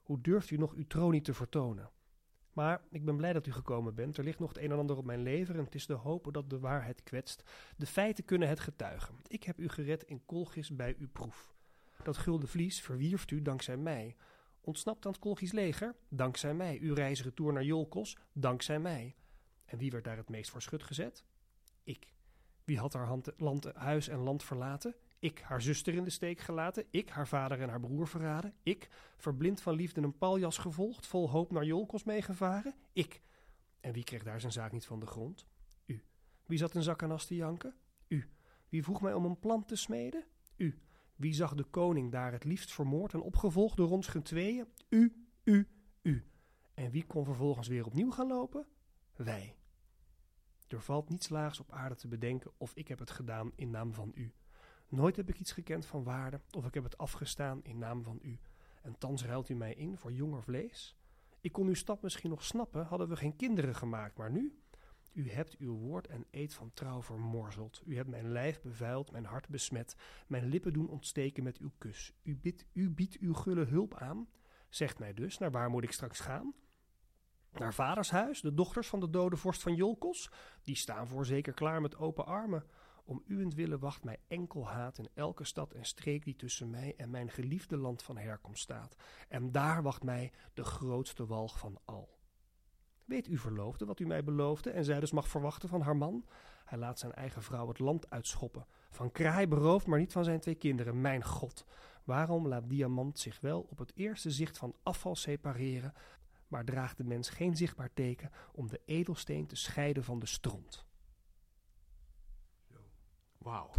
Hoe durft u nog uw troon niet te vertonen? Maar ik ben blij dat u gekomen bent. Er ligt nog het een en ander op mijn lever en het is de hoop dat de waarheid kwetst. De feiten kunnen het getuigen. Ik heb u gered in Kolgis bij uw proef. Dat gulden vlies verwierft u dankzij mij. Ontsnapt aan het Kolgisch leger? Dankzij mij. Uw reisretour naar Jolkos? Dankzij mij. En wie werd daar het meest voor schut gezet? Ik. Wie had haar hand, land, huis en land verlaten? Ik. Haar zuster in de steek gelaten? Ik. Haar vader en haar broer verraden? Ik. Verblind van liefde een paljas gevolgd, vol hoop naar Jolkos meegevaren? Ik. En wie kreeg daar zijn zaak niet van de grond? U. Wie zat in zak en as te janken? U. Wie vroeg mij om een plan te smeden? U. Wie zag de koning daar het liefst vermoord en opgevolgd door ons getweeën? U, u, u. En wie kon vervolgens weer opnieuw gaan lopen? Wij. Er valt niets laags op aarde te bedenken of ik heb het gedaan in naam van u. Nooit heb ik iets gekend van waarde of ik heb het afgestaan in naam van u. En thans ruilt u mij in voor jonger vlees? Ik kon uw stap misschien nog snappen, hadden we geen kinderen gemaakt, maar nu? U hebt uw woord en eed van trouw vermorzeld. U hebt mijn lijf bevuild, mijn hart besmet, mijn lippen doen ontsteken met uw kus. U biedt, u biedt uw gulle hulp aan. Zegt mij dus, naar waar moet ik straks gaan? Naar vaders huis, de dochters van de dode vorst van Jolkos? Die staan voorzeker klaar met open armen. Om uwentwille wacht mij enkel haat in elke stad en streek die tussen mij en mijn geliefde land van herkomst staat. En daar wacht mij de grootste walg van al. Weet uw verloofde wat u mij beloofde en zij dus mag verwachten van haar man? Hij laat zijn eigen vrouw het land uitschoppen. Van kraai beroofd, maar niet van zijn twee kinderen. Mijn God, waarom laat Diamant zich wel op het eerste zicht van afval separeren, maar draagt de mens geen zichtbaar teken om de edelsteen te scheiden van de stront? Wauw.